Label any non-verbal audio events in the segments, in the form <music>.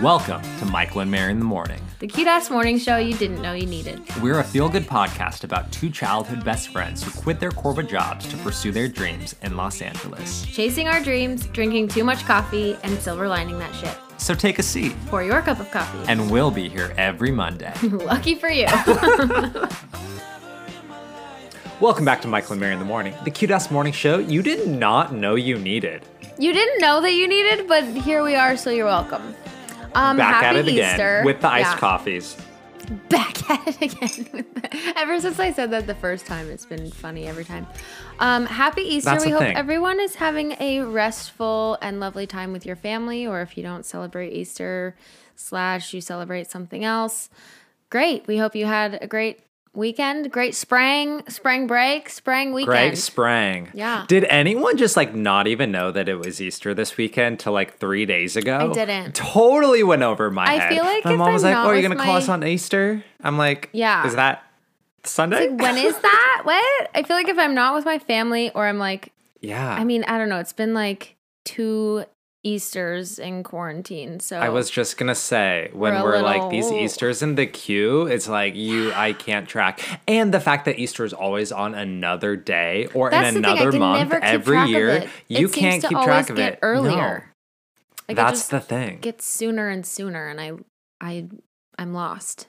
Welcome to Michael and Mary in the Morning. The cute ass morning show you didn't know you needed. We're a feel good podcast about two childhood best friends who quit their corporate jobs to pursue their dreams in Los Angeles. Chasing our dreams, drinking too much coffee, and silver lining that shit. So take a seat, Pour your cup of coffee. and we'll be here every Monday. <laughs> Lucky for you. <laughs> Welcome back to Michael and Mary in the Morning, the cute ass morning show you did not know you needed. you didn't know that you needed, but here we are, so you're welcome. Um, Back happy at it again Easter. with the iced Yeah. coffees. Back <laughs> at it again. The, ever since I said that the first time, it's been funny every time. Um, happy Easter. That's we hope thing. everyone is having a restful and lovely time with your family, or if you don't celebrate Easter, slash, you celebrate something else. Great. We hope you had a great weekend, great spring, spring break, spring weekend. Great sprang. Yeah. Did anyone just like not even know that it was Easter this weekend till like three days ago? I didn't. Totally went over my I head. feel like my if mom was I'm like, "Oh, are you with gonna call us on Easter?" I'm like, Yeah. Is that Sunday? Like, when is <laughs> that? What? I feel like if I'm not with my family, or I'm like, yeah. I mean, I don't know. It's been like two Easters in quarantine. So I was just gonna say when We're we're, like these Easters in the queue, it's like you I can't track, and the fact that Easter is always on another day or That's in the thing, I another month every year, you It can't keep track of it earlier. No. Like, it That's just the thing. gets sooner and sooner, and I, I, I'm lost.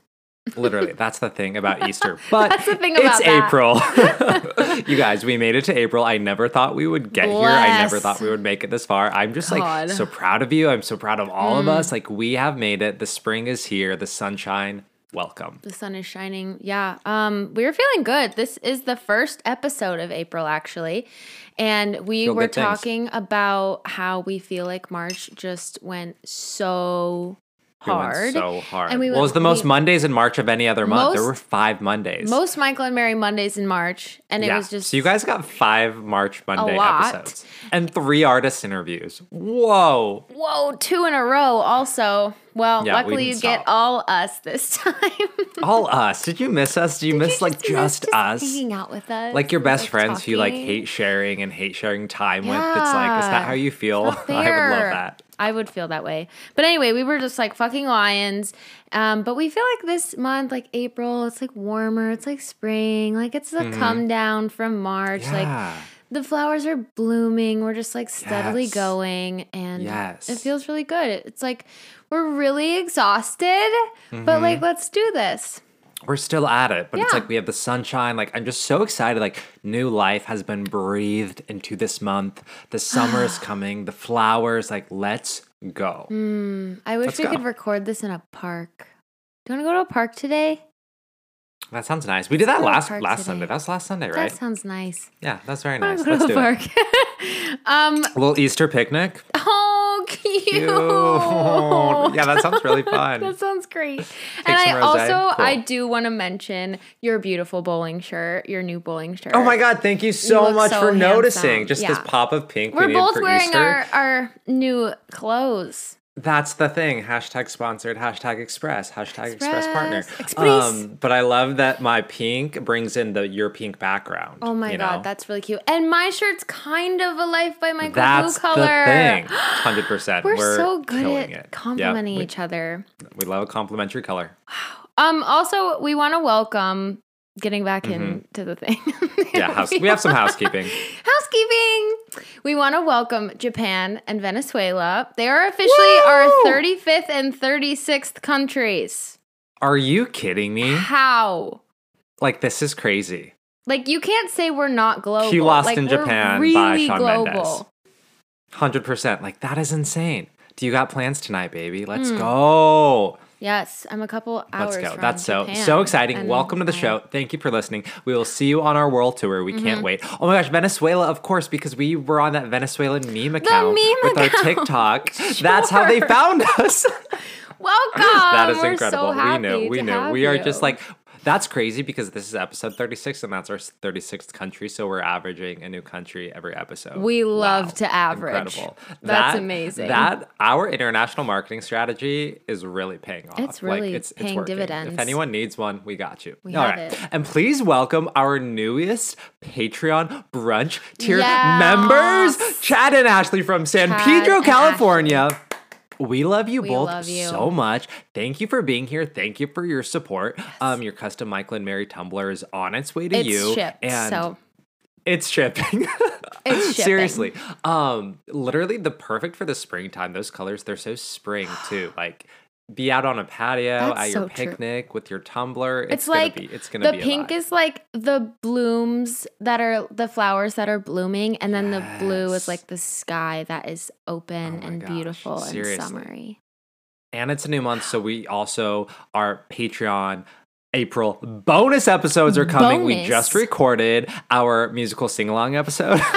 Literally, that's the thing about Easter. <laughs> But That's the thing it's about that. April. <laughs> <laughs> you guys, we made it to April. I never thought we would get here. I never thought we would make it this far. I'm just like God. Mm. so proud of you. I'm so proud of all of us. Like we have made it. The spring is here. The sunshine. Welcome. The sun is shining. Yeah. Um, we were feeling good. This is the first episode of April, actually, and we Feel were talking about how we feel like March just went so hard. so hard. And we well, it was the most we- Mondays in March of any other month. there were five Mondays. Most Michael and Mary Mondays in March, and it yeah. was just so you guys got five March Monday episodes and three artist interviews. Whoa. Whoa, two in a row also. Well, Yeah, luckily you didn't get all us this <laughs> time. All us. Did you miss us? Did you miss like Did you miss just, us? hanging out with us. like your best friends who you like hate sharing and hate sharing time with. It's like, is that how you feel? <laughs> I would love that. I would feel that way. But anyway, we were just like fucking lions. Um, but we feel like this month, like April, it's like warmer, it's like spring, like it's the come down from March. Like Mm-hmm. The flowers are blooming. We're just like steadily Yes. going and Yes. it feels really good. It's like we're really exhausted, but like Mm-hmm. let's do this. We're still at it, but it's like we have the sunshine. Like I'm just so excited. Like new life has been breathed into this month. The <sighs> summer is coming. The flowers. Like let's go. I wish Let's we go. could record this in a park. Do you want to go to a park today? That sounds nice. We did that last last today. Sunday. That was last Sunday, right? That sounds nice. yeah, that's very nice. Let's go to do a it. park. <laughs> um, A little Easter picnic. <laughs> oh, cute. Cute. <laughs> yeah, that sounds really <laughs> fun. That sounds great. and I also Cool. I do want to mention your beautiful bowling shirt, your new bowling shirt. Oh my god, thank you so look much so for noticing. handsome. Just this pop of pink. we We're both wearing Easter. our, our new clothes. That's the thing. Hashtag sponsored. Hashtag express. Hashtag express, partner. Express. Express. Um, but I love that my pink brings in the your pink background. Oh my god, know? that's really cute. And my shirt's kind of a Life by Michael that's Blue color. the thing. <gasps> Hundred percent. We're, We're so good at it. complimenting Yep. each other. We, we love a complimentary color. Um. Also, we want to welcome. Getting back into the thing. Mm-hmm. <laughs> Yeah, house, we have some housekeeping. <laughs> housekeeping. We want to welcome Japan and Venezuela. They are officially our 35th and 36th countries. Are you kidding me? How? Like this is crazy. Like you can't say we're not global. He Lost like, in Japan by really Shawn global. Mendes. Hundred percent. Like that is insane. Do you got plans tonight, baby? Let's Hmm. go. Yes, I'm a couple hours. Let's go. That's so Japan, so exciting. and Welcome to the show. Thank you for listening. We will see you on our world tour. We Mm-hmm. can't wait. Oh my gosh, Venezuela, of course, because we were on that Venezuelan meme account meme with our account. TikTok. <laughs> That's how they found us. Welcome. <laughs> that is We're incredible. So we know. We know. We are you. just like That's crazy because this is episode 36 and that's our 36th country. So we're averaging a new country every episode. We love to average. That's amazing. That our international marketing strategy is really paying off. It's really paying working. dividends. If anyone needs one, we got you. We All have right. it. And please welcome our newest Patreon brunch tier Yes. members, Chad and Ashley from San Chad Pedro, California. We love you We both love you. so much. Thank you for being here. Thank you for your support. Um, your custom Michael and Mary tumbler is on its way to It's you, shipped. and so it's shipping. <laughs> It's shipping. Seriously, um, literally the perfect for the springtime. Those colors, they're so spring too. Like, be out on a patio That's at your so true. picnic with your tumbler. It's, it's, gonna like be. It's gonna the be pink is like the blooms that are the flowers that are blooming, and then the blue is like the sky that is open Oh and gosh, beautiful and summery. and it's a new month, so we also our Patreon. April bonus episodes are coming. We just recorded our musical sing along episode. <laughs>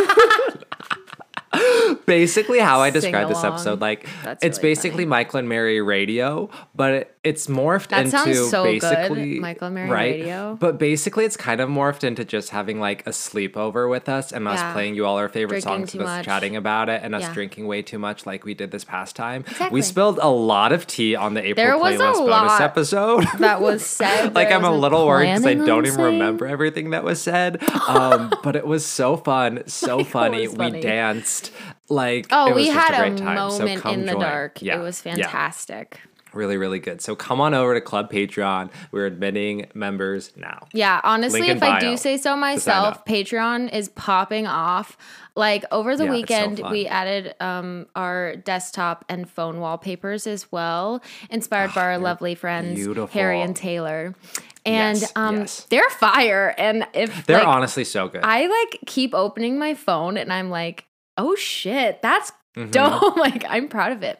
basically, how I describe this episode, like That's it's really basically funny. Michael and Mary radio, but it, it's morphed That into so good, basically Michael and Mary right? radio. But basically, it's kind of morphed into just having like a sleepover with us and us Yeah. playing you all our favorite Drinking songs, and us chatting about it, and us Yeah. drinking way too much, like we did this past time. Exactly. We spilled a lot of tea on the April There was a playlist bonus episode. <laughs> That was <laughs> said. like I'm a little worried because I don't even saying. remember everything that was said. <laughs> Um, but it was so fun, so it funny. We danced like Oh, it was we had a a. So moment come in the join. dark. Yeah, It was yeah. fantastic. really, really good. So come on over to Club Patreon. We're admitting members now. Yeah, honestly, if I do say so myself. Patreon is popping off. Like over the Yeah, it's so weekend, we added um, our desktop and phone wallpapers as well, inspired by our lovely friends beautiful. Harry and Taylor. And Yes, um, yes. they're fire. And if They're like, honestly so good. I like keep opening my phone and I'm like, oh shit, that's Mm-hmm. dope. <laughs> like I'm proud of it.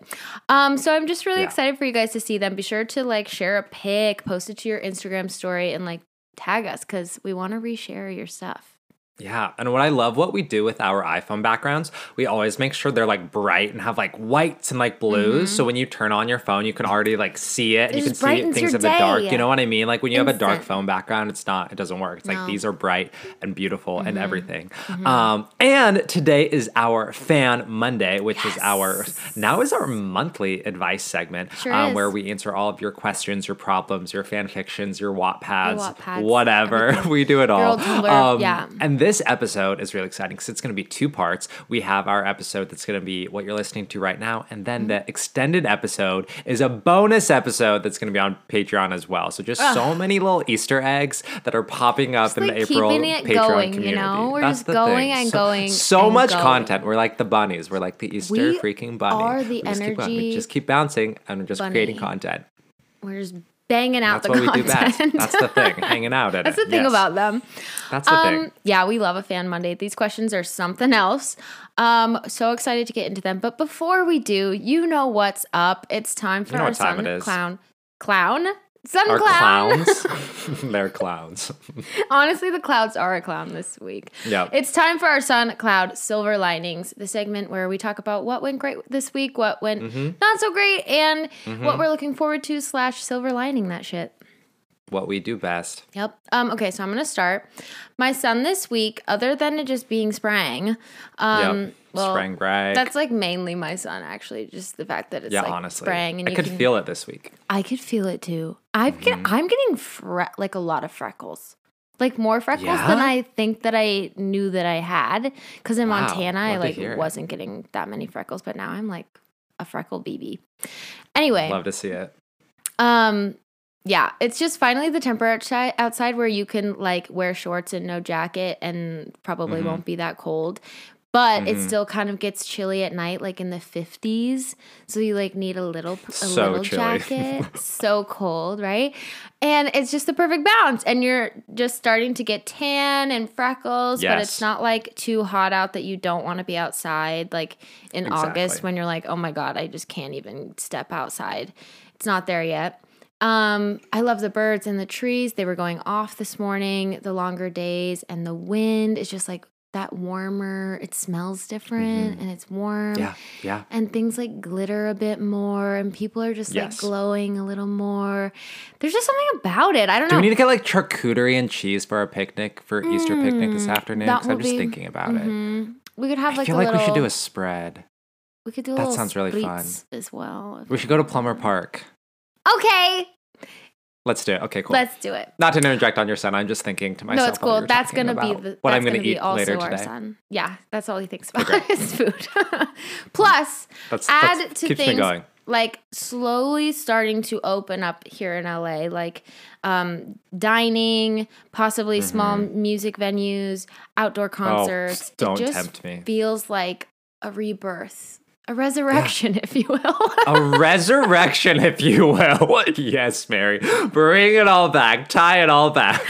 Um, so I'm just really Yeah. excited for you guys to see them. Be sure to like share a pic, post it to your Instagram story, and like tag us because we want to reshare your stuff. Yeah, and what I love what we do with our iPhone backgrounds, we always make sure they're like bright and have like whites and like blues. So when you turn on your phone, you can already like see it. and It you can see things in the dark. You know what I mean? Like when you have a dark phone background, it's not. It doesn't work. It's like these are bright and beautiful and everything. Um, and today is our Fan Monday, which is our now is our monthly advice segment, Sure um, where we answer all of your questions, your problems, your fan fictions, your Wattpads, Wattpads, whatever. <laughs> we do it all. Tumblr, yeah. And this episode is really exciting because it's going to be two parts. We have our episode that's going to be what you're listening to right now, and then Mm-hmm. the extended episode is a bonus episode that's going to be on Patreon as well. So just so many little Easter eggs that are popping up Just, in like, the April it Patreon going, you community. know? We're That's just going thing. and so, going So and much going. content. We're like the bunnies. We're like the Easter We freaking bunny. are the we just keep. We energy just keep bouncing and just creating content. We're just banging out That's the what we do best. content. That's the thing. <laughs> Hanging out at That's it. the thing Yes. about them. That's the thing. Um, yeah, we love a fan Monday. These questions are something else. Um, so excited to get into them. But before we do, you know what's up. It's time for know our time is. clown. Clown? Sun Our clown. clowns. <laughs> <laughs> They're clowns. Honestly, the clouds are a clown this week. Yep. It's time for our sun cloud silver linings, the segment where we talk about what went great this week, what went Mm-hmm. not so great, and what we're looking forward to slash silver lining that shit. what we do best. Yep. Um, okay, so I'm gonna start. My son this week, other than it just being spring, um, yep. Well, Sprang brag. that's like mainly my son actually. Just the fact that it's yeah, like honestly. sprang, and I you could can, feel it this week. I could feel it too. I've get, Mm-hmm. I'm getting fre- like a lot of freckles, like more freckles than I think that I knew that I had. Because in Wow, Montana, I love to like wasn't getting that many freckles, but now I'm like a freckle BB. Anyway, Love to see it. um, yeah, it's just finally the temperature outside, outside where you can like wear shorts and no jacket and probably Mm-hmm. won't be that cold. But it still kind of gets chilly at night, like in the fifties. So you like need a little a So little chilly. <laughs> jacket. so cold, right? And it's just the perfect balance. And you're just starting to get tan and freckles, but it's not like too hot out that you don't want to be outside. Like in August when you're like, oh my god, I just can't even step outside. It's not there yet. Um, I love the birds and the trees. They were going off this morning, the longer days and the wind is just like that warmer. It smells different and it's warm. Mm-hmm. Yeah, yeah. And things like glitter a bit more, and people are just like glowing a little more. There's just something about it. I don't Do know. we need to get like charcuterie and cheese for our picnic for Easter picnic this afternoon? Mm, Because I'm just be- thinking about it. Mhm. We could have I like feel a like little. we should do a spread. We could do a that sounds really fun. as well. We should go to Plummer Park. Okay, Let's do it. Okay, cool. let's do it. Not to interject on your son, I'm just thinking to myself. no, it's cool. That's gonna be the what I'm that's gonna, eat also later our today. son. Yeah, that's all he thinks about <laughs> is food. <laughs> Plus, That's, add that's to things like slowly starting to open up here in LA, like um, dining, possibly small music venues, outdoor concerts. Mm-hmm. Oh, don't tempt me. Feels like a rebirth, a resurrection, <laughs> if you will. A resurrection, if you will. <laughs> yes, Mary. Bring it all back. Tie it all back.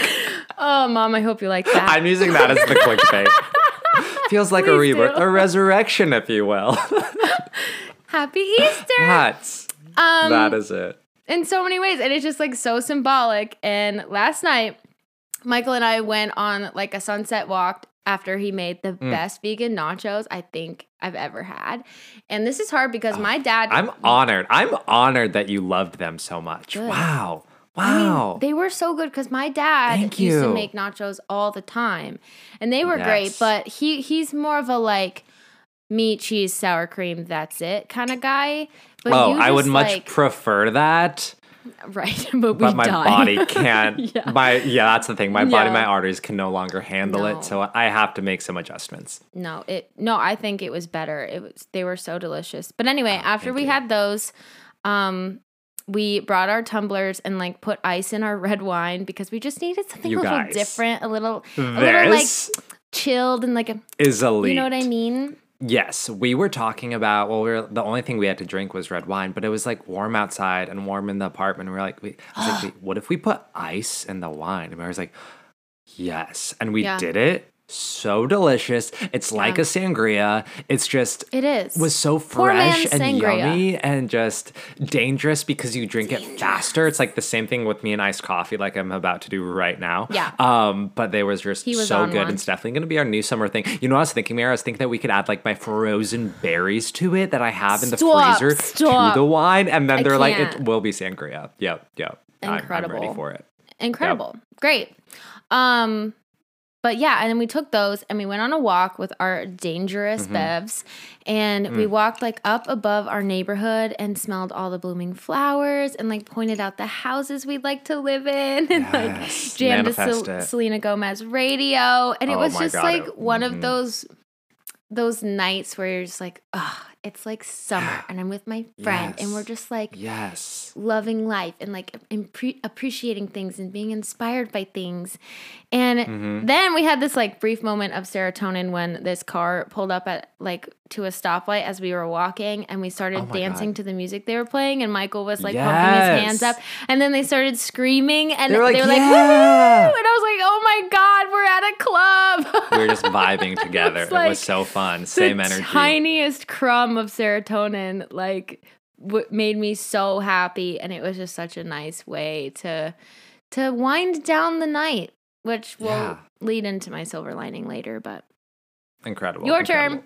oh, mom, I hope you like that. I'm using that as the <laughs> clickbait. Feels like a rebirth, do. a resurrection, if you will. Happy Easter! That's Um, that is it. in so many ways and it's just like so symbolic and last night michael and i went on like a sunset walk after he made the Mm. best vegan nachos i think i've ever had and this is hard because my dad I'm honored. I'm honored that you loved them so much. Good. Wow. I mean, Wow. they were so good because my dad Thank used to make nachos all the time, and they were great. But he he's more of a like meat, cheese, sour cream, that's it kind of guy. But oh, you I would just, much like, prefer that, right. <laughs> But we but my die. body <laughs> can't. Yeah. My yeah, that's the thing. My body, Yeah. my arteries can no longer handle No. it, so I have to make some adjustments. No, it no, I think it was better. It was they were so delicious. But anyway, after Oh, thank we you. had those, um we brought our tumblers and like put ice in our <laughs> red wine because we just needed something You a little guys. different, a little a little like chilled and like a is elite. you know what I mean? Yes, we were talking about. Well, we were the only thing we had to drink was red wine, but it was like warm outside and warm in the apartment. We were like, we, I was like, <gasps> "Wait, what if we put ice in the wine? And I was like, yes, and we Yeah. did it. So delicious. It's like a sangria. It's just It is. was so fresh and sangria. yummy and just dangerous because you drink it faster. It's like the same thing with me and iced coffee, like I'm about to do right now. Yeah. Um, but they was just was so good. one. It's definitely gonna be our new summer thing. You know what I was thinking, Mary? I was thinking that we could add like my frozen berries to it that I have in the Stop, freezer stop. to the wine, and then I they're like, it will be sangria. Yep, yep. I'm- I'm, ready Incredible. for it. incredible. Great. Um but yeah, and then we took those and we went on a walk with our dangerous Mm-hmm. bevs and Mm. we walked like up above our neighborhood and smelled all the blooming flowers and like pointed out the houses we'd like to live in <laughs> and like Yes, jammed to manifest Sel- Selena Gomez radio and it Oh was just God, like it- one mhm. of those those nights where you're just like, oh, it's like summer and I'm with my friend and we're just like Yes. loving life and like impre- appreciating things and being inspired by things. And Mm-hmm. then we had this like brief moment of serotonin when this car pulled up at like to a stoplight as we were walking and we started Oh dancing God. to the music they were playing and Michael was like pumping his hands up and then they started screaming and They were like, "Woo!" "Yeah!" and I was like, "Oh my god, we're at a club." We were just vibing <laughs> together. It like was so fun. The Same energy. tiniest crumb of serotonin like w- made me so happy and it was just such a nice way to to wind down the night which will Yeah. lead into my silver lining later but Incredible. Your incredible.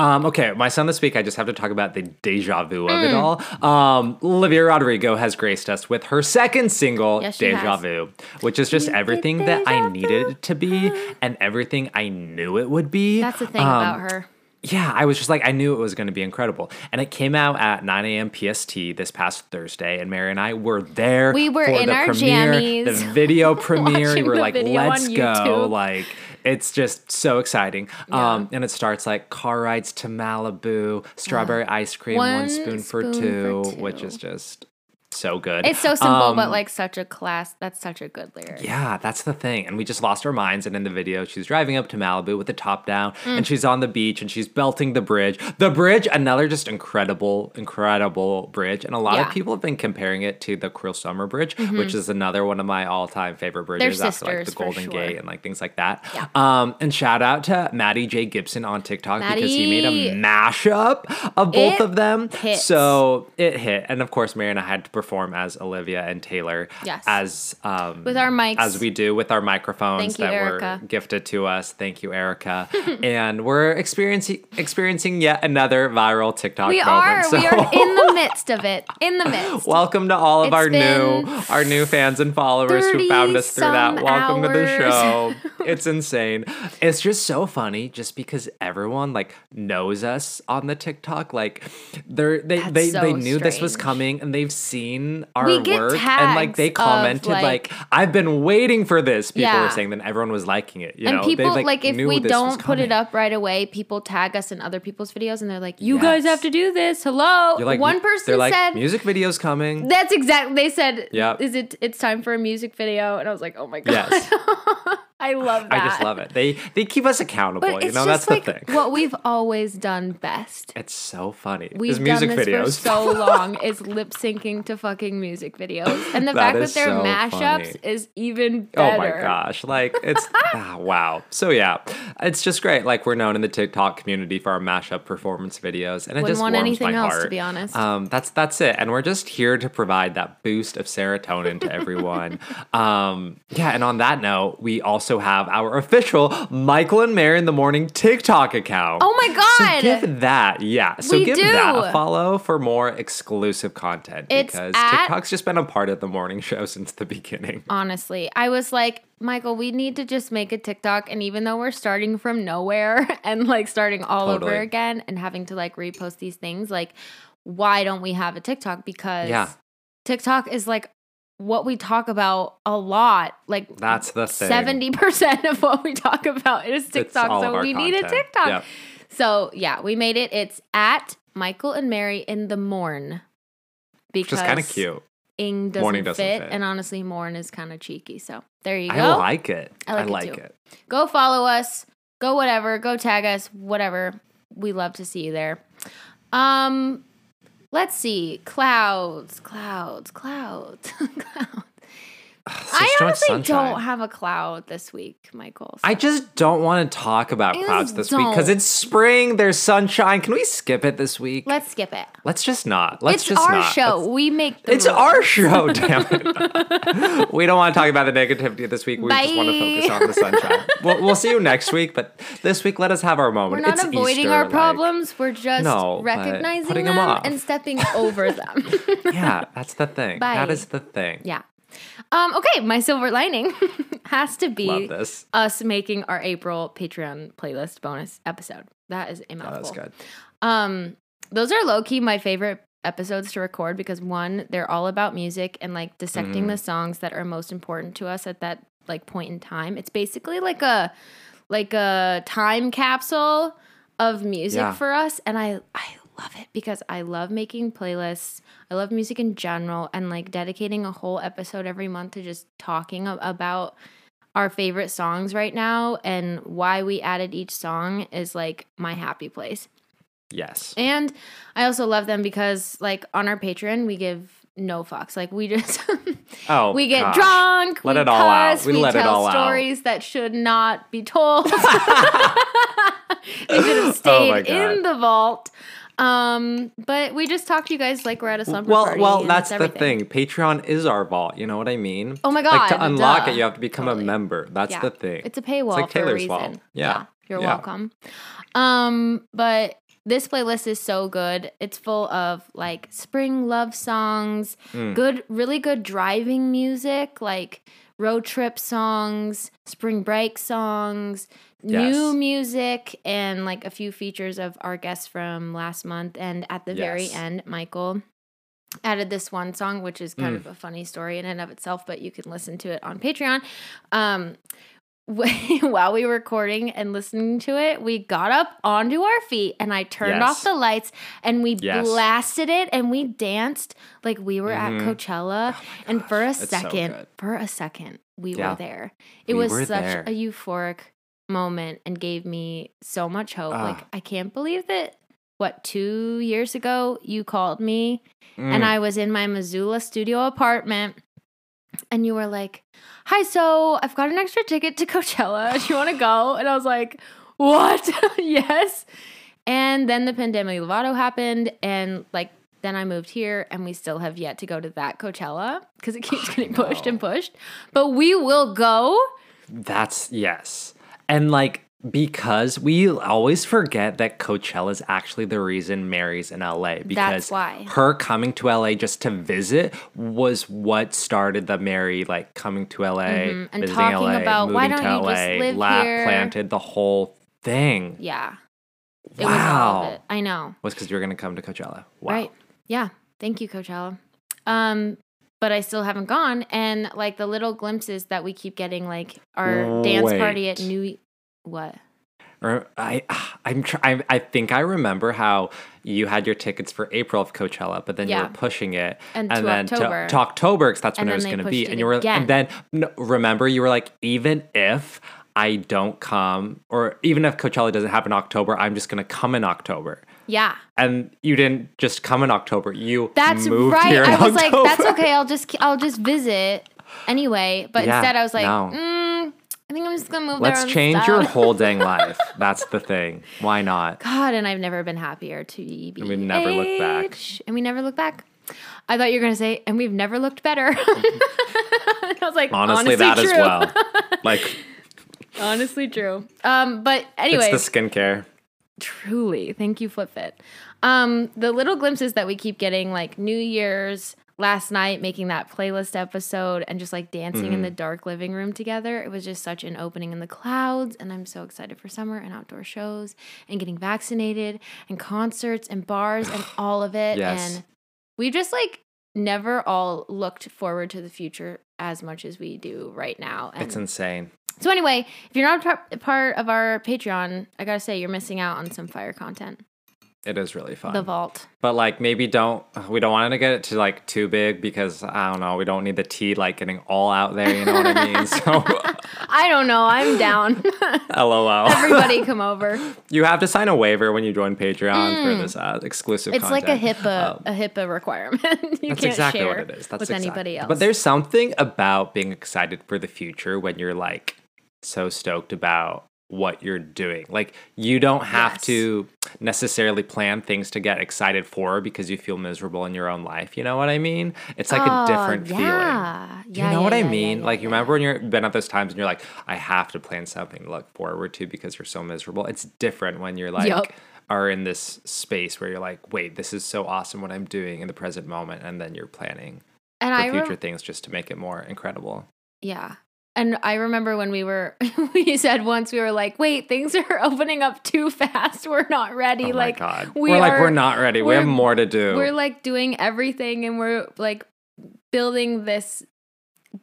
Um, okay, my son this week, I just have to talk about the deja vu of it all. Um, Olivia Rodrigo has graced us with her second single, Yes, Deja has. Vu, which is just everything that I needed it to be and everything I knew it would be. that's the thing Um, about her yeah, I was just like, I knew it was going to be incredible. And it came out at 9 a.m. PST this past Thursday, and Mary and I were there. We were for in the our premiere, jammies, the video <laughs> premiere. we were like, let's go. Like, it's just so exciting. Um, and it starts like car rides to Malibu, strawberry ice cream, one, One spoon, for, two, for which is just so good. it's so simple but Um, like such a class that's such a good lyric yeah, that's the thing. And we just lost our minds. And in the video, she's driving up to Malibu with the top down Mm. and she's on the beach and she's belting the bridge. The bridge, another just incredible, incredible bridge. And a lot Yeah. Mm-hmm. of people have been comparing it to the Cruel Summer Bridge, which is another one of my all time favorite bridges after like the Golden sure. Gate and like things like that. Yeah. Um, and shout out to Maddie J. Gibson on TikTok because he made a mashup of both It of them. hits. So it hit. And of course, Mary and I had to perform as Olivia and Taylor. Yes. As um, With our mics. as we do with our microphones you, that Erica. were gifted to us. Thank you, Erica. <laughs> and we're experiencing experiencing yet another viral TikTok. We moment. are. So We are in the midst of it. In the midst. welcome to all of It's our new our new fans and followers who found us through that. 30-some Welcome to the show. <laughs> it's insane. It's just so funny, just because everyone like knows us on the TikTok. Like they're they That's they, so they knew this was coming and they've seen our We get work and like they commented like, like- I've been waiting for this. People Yeah. were saying then everyone was liking it. You and know, people they like, if knew we don't put it up right away, people tag us in other people's videos, and they're like, "You guys have to do this." Hello, You're like one person they're like said, music videos coming. "That's exactly." They said, Yeah. is it? It's time for a music video," and I was like, "Oh my god!" Yes. <laughs> I love that. I just love it. They they keep us accountable. But you know, that's like the thing. what we've always done best. It's so funny. We've These music done this videos. for so <laughs> long is lip syncing to fucking music videos, and the That fact that they're so mashups funny. is even better. Oh my gosh. Like <laughs> it's ah, wow. So yeah. It's just great. Like we're known in the TikTok community for our mashup performance videos. And it Wouldn't just want warms anything my else, heart. to be honest. Um that's that's it. And we're just here to provide that boost of serotonin to <laughs> everyone. um yeah, and on that note, we also have our official Michael and Mary in the Morning TikTok account. Oh my God. So give that, yeah. So We give that a follow for more exclusive content It's because at- TikTok's just been a part of the morning show <laughs> since the beginning. honestly. I was like, Michael, we need to just make a TikTok. And even though we're starting from nowhere <laughs> and like starting all Totally. over again and having to like repost these things, like, why don't we have a TikTok? Because Yeah. TikTok is like what we talk about a lot. Like, That's the thing. 70% of what we talk about is TikTok. So we need a. TikTok. Yep. So yeah, we made it. It's at Michael and Mary in the morn. Because Which is kind of cute. ing doesn't, Morning doesn't fit, fit. and honestly, morn is kind of cheeky. So there you go. I like it. I I like like, it it. Go follow us. Go whatever. Go tag us. Whatever. We love to see you there. Um, let's see. Clouds, clouds, clouds, <laughs> clouds. Such I honestly sunshine. don't have a cloud this week, Michael. I just don't want to talk about I clouds this week because it's spring. There's sunshine. Can we skip it this week? Let's skip it. Let's just not. Let's it's just our not. show. Let's- we make the It's rules. our show, damn it. <laughs> we don't want to talk about the negativity this week. We just want to focus on the sunshine. we'll, we'll see you next week, but this week, let us have our moment. We're not it's avoiding Easter, our like- problems. We're just No, recognizing them, and stepping over <laughs> them. yeah, that's the thing. Bye. That is the thing. yeah. Um, okay, my silver lining <laughs> has to be this. us making our April Patreon playlist bonus episode. That is a mouthful. That was good. Um, those are low key my favorite episodes to record because one, they're all about music and like dissecting Mm-hmm. the songs that are most important to us at that like point in time. It's basically like a like a time capsule of music Yeah. for us, and I I love it because I love making playlists. I love music in general, and like dedicating a whole episode every month to just talking about our favorite songs right now and why we added each song is like my happy place. Yes. And I also love them because like on our Patreon we give no fucks. Like we just <laughs> Oh, we get gosh. drunk, Let we it all out. We we, let it tell all out. stories that should not be told. <laughs> <laughs> they should have Oh stayed God. in the vault. Um, but we just talk to you guys like we're at a slumber Well, party. well, and that's it's the thing. Patreon is our vault. You know what I mean? Oh my Like to unlock duh. it, you have to become Totally. a member. That's Yeah. the thing. It's a paywall like for a Taylor's reason. vault. Yeah. you're Yeah. welcome. Um, but this playlist is so good. It's full of like spring love songs, Mm. good, really good driving music, like road trip songs, spring break songs, new music, and like a few features of our guests from last month. And at the very end, Michael added this one song, which is kind Mm. of a funny story in and of itself, but you can listen to it on Patreon. Um, <laughs> while we were recording and listening to it, we got up onto our feet and I turned off the lights and we Yes. blasted it and we danced like we were at Mhm. Coachella. and for a second, good. for a second, we Yeah. were there. It We was such there. a euphoric moment and gave me so much hope. Ah. Like I can't believe that what two years ago you called me and Mm. I was in my Missoula studio apartment. And you were like, Hi, so I've got an extra ticket to <laughs> Coachella. Do you want to go? And I was like, What? <laughs> yes. And then the pandemic Lovato happened, and like Then I moved here, and we still have yet to go to that Coachella because it keeps oh, getting pushed and pushed. But we will go. That's yes. And like because we always forget that Coachella is actually the reason Mary's in LA because why. her coming to LA just to visit was what started the Mary like coming to LA Mm-hmm. And visiting talking LA, about, why don't to you just live la- here? planted the whole thing. Yeah. It was all of Wow. I know. Was because you were gonna come to Coachella. Wow. Right. Yeah. Thank you, Coachella. Um, but I still haven't gone. And like the little glimpses that we keep getting, like our dance party at New what? Or I, <sighs> I'm, tr- I, I think I remember how you had your tickets for April of Coachella, but then you were pushing it, And to then October. to, to October because that's when And it was going to be, and you were, again. and then no, remember you were like, even if I don't come, or even if Coachella doesn't happen in October, I'm just going to come in October. Yeah. And you didn't just come in October; you That's moved right. I was like, that's okay. I'll just I'll just visit anyway. But Yeah, instead, I was like, no. mm, I think I'm just gonna move Let's change your whole dang <laughs> life. That's the thing. Why not? God, and I've never been happier to be. And we've never look back. And we never look back. I thought you were gonna say, and we've never looked better. <laughs> I was like, Honestly, honestly, that as well. <laughs> Like honestly, true. Um, but anyway, it's the skincare. Truly. Thank you, FlipFit. Um, the little glimpses that we keep getting, like New Year's, last night, making that playlist episode, and just like dancing Mm-hmm. in the dark living room together. It was just such an opening in the clouds. And I'm so excited for summer and outdoor shows and getting vaccinated and concerts and bars and <sighs> all of it. Yes. And we just like never all looked forward to the future as much as we do right now. And It's insane. so anyway, if you're not a part of our Patreon, I gotta say you're missing out on some fire content. It is really fun. The vault. But like maybe don't we don't want to get it to like too big because I don't know, we don't need the tea like getting all out there, you know what I mean? <laughs> So <laughs> I don't know. I'm down. <laughs> LOL. Everybody come over. you have to sign a waiver when you join Patreon for this uh, exclusive Mm. It's like a content. HIPAA, Um, a HIPAA requirement. you That's can't exactly share what it is. That's with exactly. anybody else. But there's something about being excited for the future when you're like so stoked about what you're doing. Like you don't have Yes. to necessarily plan things to get excited for because you feel miserable in your own life. You know what I mean? It's like Oh, a different feeling. yeah. Do you know yeah, what I yeah, yeah, mean? yeah, like you yeah. remember when you're been at those times and you're like, I have to plan something to look forward to because you're so miserable. It's different when you're like Yup. are in this space where you're like, wait, this is so awesome what I'm doing in the present moment, and then you're planning and for I future rem- things just to make it more incredible. yeah. And I remember when we were, <laughs> we said once we were like, wait, things are <laughs> opening up too fast. We're not ready. Oh like, god, we are like we're not ready. We have we're- more to do. we're like doing everything and we're like building this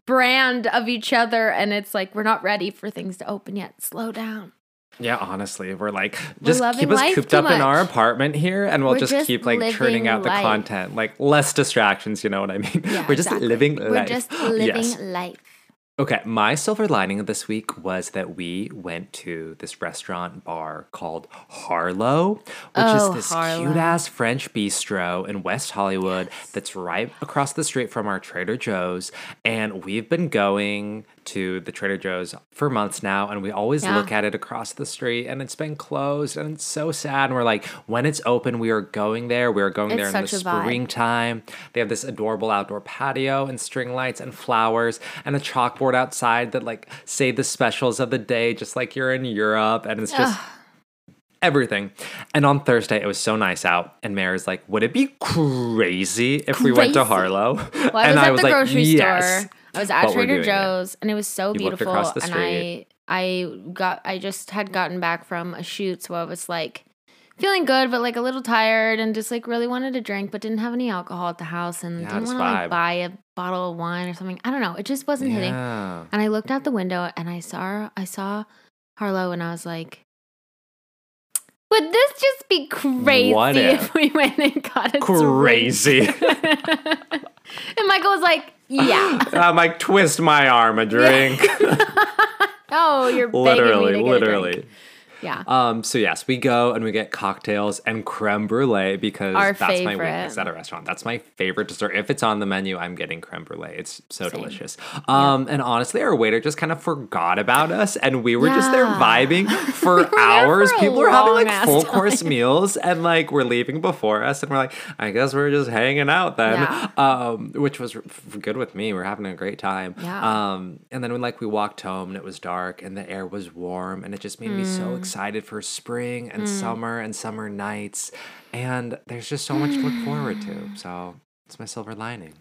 brand of each other and it's like we're not ready for things to open yet slow down yeah, honestly, we're like just loving keep us cooped up in our apartment here, and we'll just, just keep like churning out the life. content, like less distractions. You know what I mean? yeah, <laughs> we're just exactly. living we're just <gasps> living Yes. life Okay, my silver lining of this week was that we went to this restaurant bar called Harlow, which Oh, is this Harlow. cute ass French bistro in West Hollywood that's right across the street from our Trader Joe's. And we've been going to the Trader Joe's for months now, and we always Yeah. look at it across the street, and it's been closed, and it's so sad. And we're like, when it's open, we are going there. We are going It's there in the such a vibe. spring time. They have this adorable outdoor patio and string lights and flowers and a chalkboard outside that like say the specials of the day, just like you're in Europe. And it's just everything. And on Thursday, it was so nice out. And Mary's like, would it be crazy if we went to Harlow? well <laughs> i and was at the grocery yes. store i was at trader doing it. joe's and it was so You beautiful and i i got i just had gotten back from a shoot so i was like feeling good but like a little tired and just like really wanted a drink but didn't have any alcohol at the house and Yeah, didn't want to like buy a bottle of wine or something i don't know it just wasn't hitting And I looked out the window and I saw I saw Harlow and I was like, would this just be crazy <laughs> if? if? we went and got a Crazy. <laughs> and Michael was like, yeah. <laughs> I'm like, twist my arm, a drink. <laughs> Oh, you're begging me literally, to get A literally. Yeah. Um. So yes, we go and we get cocktails and creme brulee because Our that's my weakness at a restaurant. That's my favorite dessert. If it's on the menu, I'm getting creme brulee. It's so delicious. Um. And honestly, our waiter just kind of forgot about us, and we were just there vibing <laughs> for there hours. for People were having like full course <laughs> meals, and like we're leaving before us, and we're like, I guess we're just hanging out then. Yeah. Um. Which was good with me. We're having a great time. Yeah. Um. And then when like we walked home and it was dark and the air was warm and it just made me so Mm. Excited for spring and summer and summer nights. And there's just so much to look forward to. <gasps> So it's my silver lining.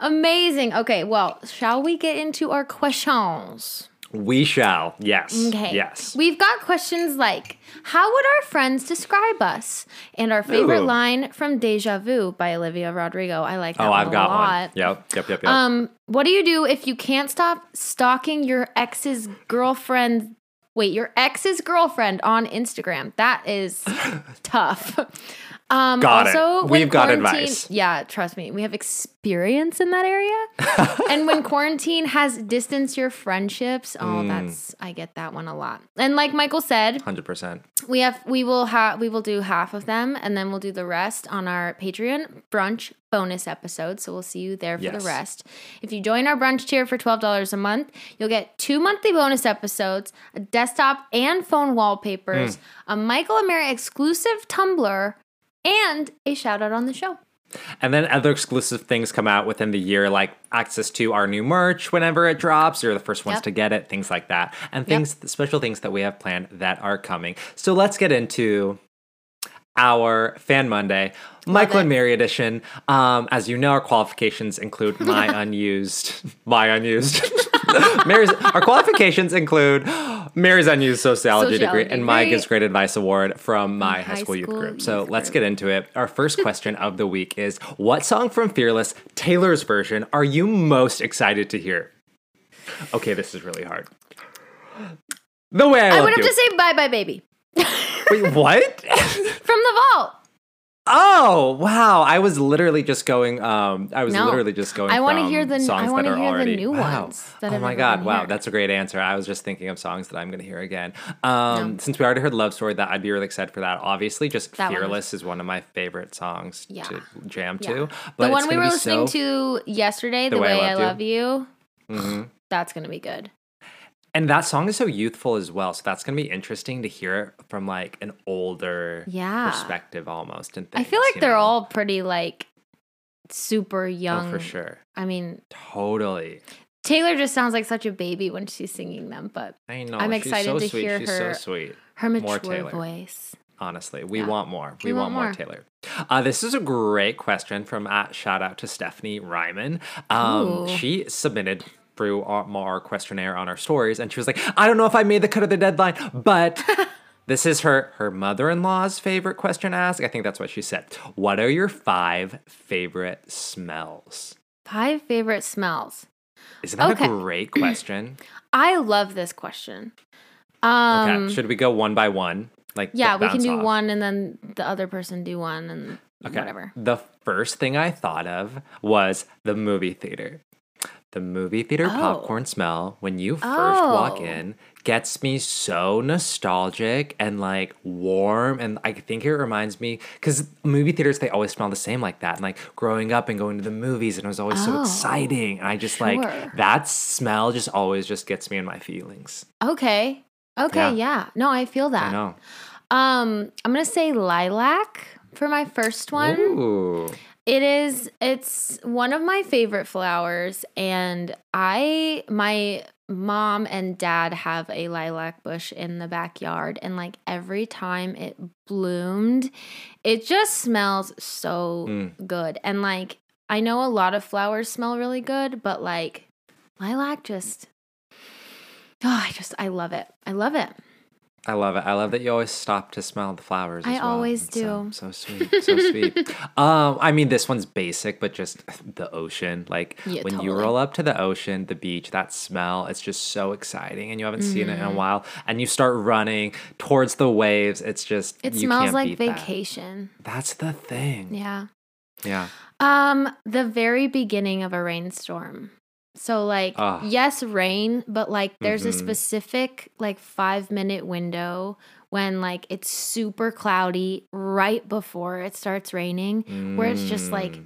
Amazing. Okay, well, shall we get into our questions? We shall. Yes. Okay. Yes. We've got questions like How would our friends describe us? And our favorite Ooh. line from Deja Vu by Olivia Rodrigo. I like that oh, I've got one. Yep. Yep. Yep. Yep. Um, what do you do if you can't stop stalking your ex's girlfriend? Wait, your ex's girlfriend on Instagram. That is <laughs> tough. Um, Got also, when We've got advice. Yeah, trust me, we have experience in that area. <laughs> and when quarantine has distanced your friendships, oh, Hmm. that's I get that one a lot. And like Michael said, Hundred percent. we have we will have we will do half of them and then we'll do the rest on our patreon brunch bonus episode so we'll see you there for Yes. the rest if you join our brunch tier for $12 a month you'll get two monthly bonus episodes a desktop and phone wallpapers a michael and mary exclusive tumblr and a shout out on the show And then other exclusive things come out within the year, like access to our new merch whenever it drops. You're the first ones Yep. to get it, things like that, and things, special things that we have planned that are coming. So let's get into our Fan Monday, Michael and. Mary edition. Um, as you know, our qualifications include my <laughs> unused, my unused. <laughs> Mary's our qualifications include Mary's unused sociology, degree and my gives great advice award from my high, high school youth school group. So youth let's get into it. Our first question of the week is what song from Fearless, Taylor's version, are you most excited to hear? Okay, this is really hard. The way I, i would have You. to say bye bye baby Wait, what? <laughs> from the vault oh, wow. I was literally just going um I was No. literally just going I wanna hear the- I songs that are hear the already new wow. ones that oh I've my god, wow, that's a great answer. I was just thinking of songs that I'm going to hear again. Um No. since we already heard Love Story that I'd be really excited for that. Obviously, just That one is- Fearless is one of my favorite songs Yeah. to jam Yeah. to. But the one we were listening so- to yesterday, The, Way, I Love You, Mhm. that's gonna be good. And that song is so youthful as well. So that's going to be interesting to hear it from like an older Yeah. perspective almost. And I feel like they're know? all pretty like super Oh, young. for sure. I mean, Totally. Taylor just sounds like such a baby when she's singing them, but I know. I'm excited so to sweet. hear she's her- so sweet. her More mature Taylor. voice. Honestly, we Yeah. want more. We, We want, want more more. Taylor. Uh, this is a great question from at shout out to Stephanie Ryman. Um, she submitted through our, our questionnaire on our stories, and she was like, "I don't know if I made the cut of the deadline, but." <laughs> This is her her mother-in-law's favorite question asked. I think that's what she said. What are your five favorite smells? Five favorite smells. Isn't that Okay. a great <clears throat> question? I love this question. Um, okay, should we go one by one? Like yeah, we can do off? one and then the other person do one and Okay. whatever. The first thing I thought of was the movie theater. The movie theater Oh. popcorn smell when you first walk Oh. in gets me so nostalgic and like warm. And I think it reminds me because movie theaters, they always smell the same like that. And like growing up and going to the movies, and it was always so Oh, exciting. And I just sure. like that smell just always just gets me in my feelings. Okay. Okay, Yeah. yeah. No, I feel that. I know. Um, I'm gonna say lilac for my first one. Ooh. It is it's one of my favorite flowers and I my mom and dad have a lilac bush in the backyard and like every time it bloomed it just smells so Mm. good and like I know a lot of flowers smell really good but like lilac just Oh, I just I love it. I love it. I love it. I love that you always stop to smell the flowers. I as well. always It's, do. so sweet, so sweet. <laughs> Um, I mean, this one's basic, but just the ocean. Like Yeah, when you roll up to the ocean, the beach, that smell, it's just so exciting, and you haven't seen it Mm-hmm. in a while. And you start running towards the waves. It's just It smells like beat that. vacation. That's the thing. Yeah. Yeah. Um, the very beginning of a rainstorm. So like Ah. yes, rain, but like there's a Mhm. specific like 5 minute window when like it's super cloudy right before it starts raining, where it's just like Mm.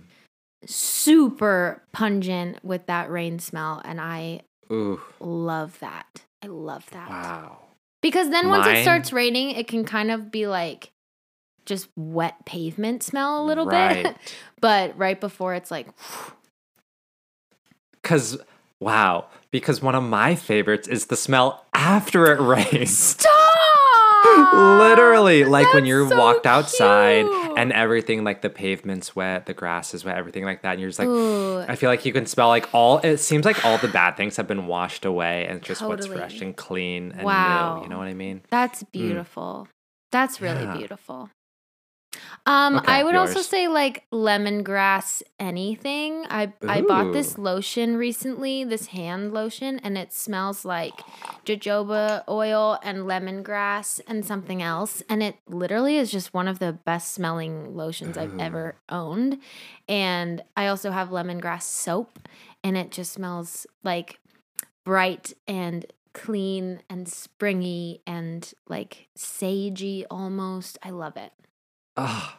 super pungent with that rain smell. And I Ooh, love that. I love that. wow. Because then once it starts raining, it can kind of be like just wet pavement smell a little bit. <laughs> But right before it's like, Because, wow. Because one of my favorites is the smell after it <laughs> rains. stop! Literally, like when you're so walked outside cute. and everything, like the pavement's wet, the grass is wet, everything like that. And you're just like, Ooh, I feel like you can smell like all, it seems like all the bad things have been washed away and just what's fresh and clean and Wow. new. You know what I mean? that's mm. beautiful. That's really Yeah. beautiful. Um, Okay, I would also say like lemongrass anything. I I bought this lotion recently, this hand lotion, and it smells like jojoba oil and lemongrass and something else. And it literally is just one of the best smelling lotions I've ever owned. And I also have lemongrass soap, and it just smells like bright and clean and springy and like sagey almost. I love it. Oh,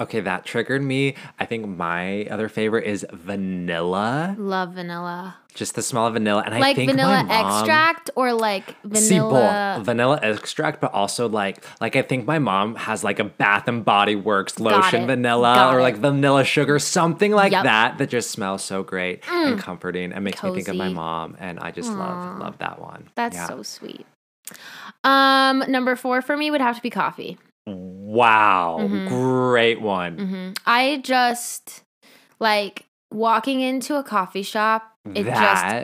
okay, that triggered me. I think my other favorite is vanilla. Love vanilla. Just the smell of vanilla. And I like think vanilla mom, extract or like See, both vanilla. vanilla extract, but also like like I think my mom has like a Bath and Body Works lotion vanilla Got or it. like vanilla sugar, something like Yep. Mm. that that just smells so great and comforting and makes me think of my mom. And I just love love that one. That's Yeah. so sweet. Um, number four for me would have to be coffee. Wow, Mhm. great one. hmm I just like walking into a coffee shop. It That-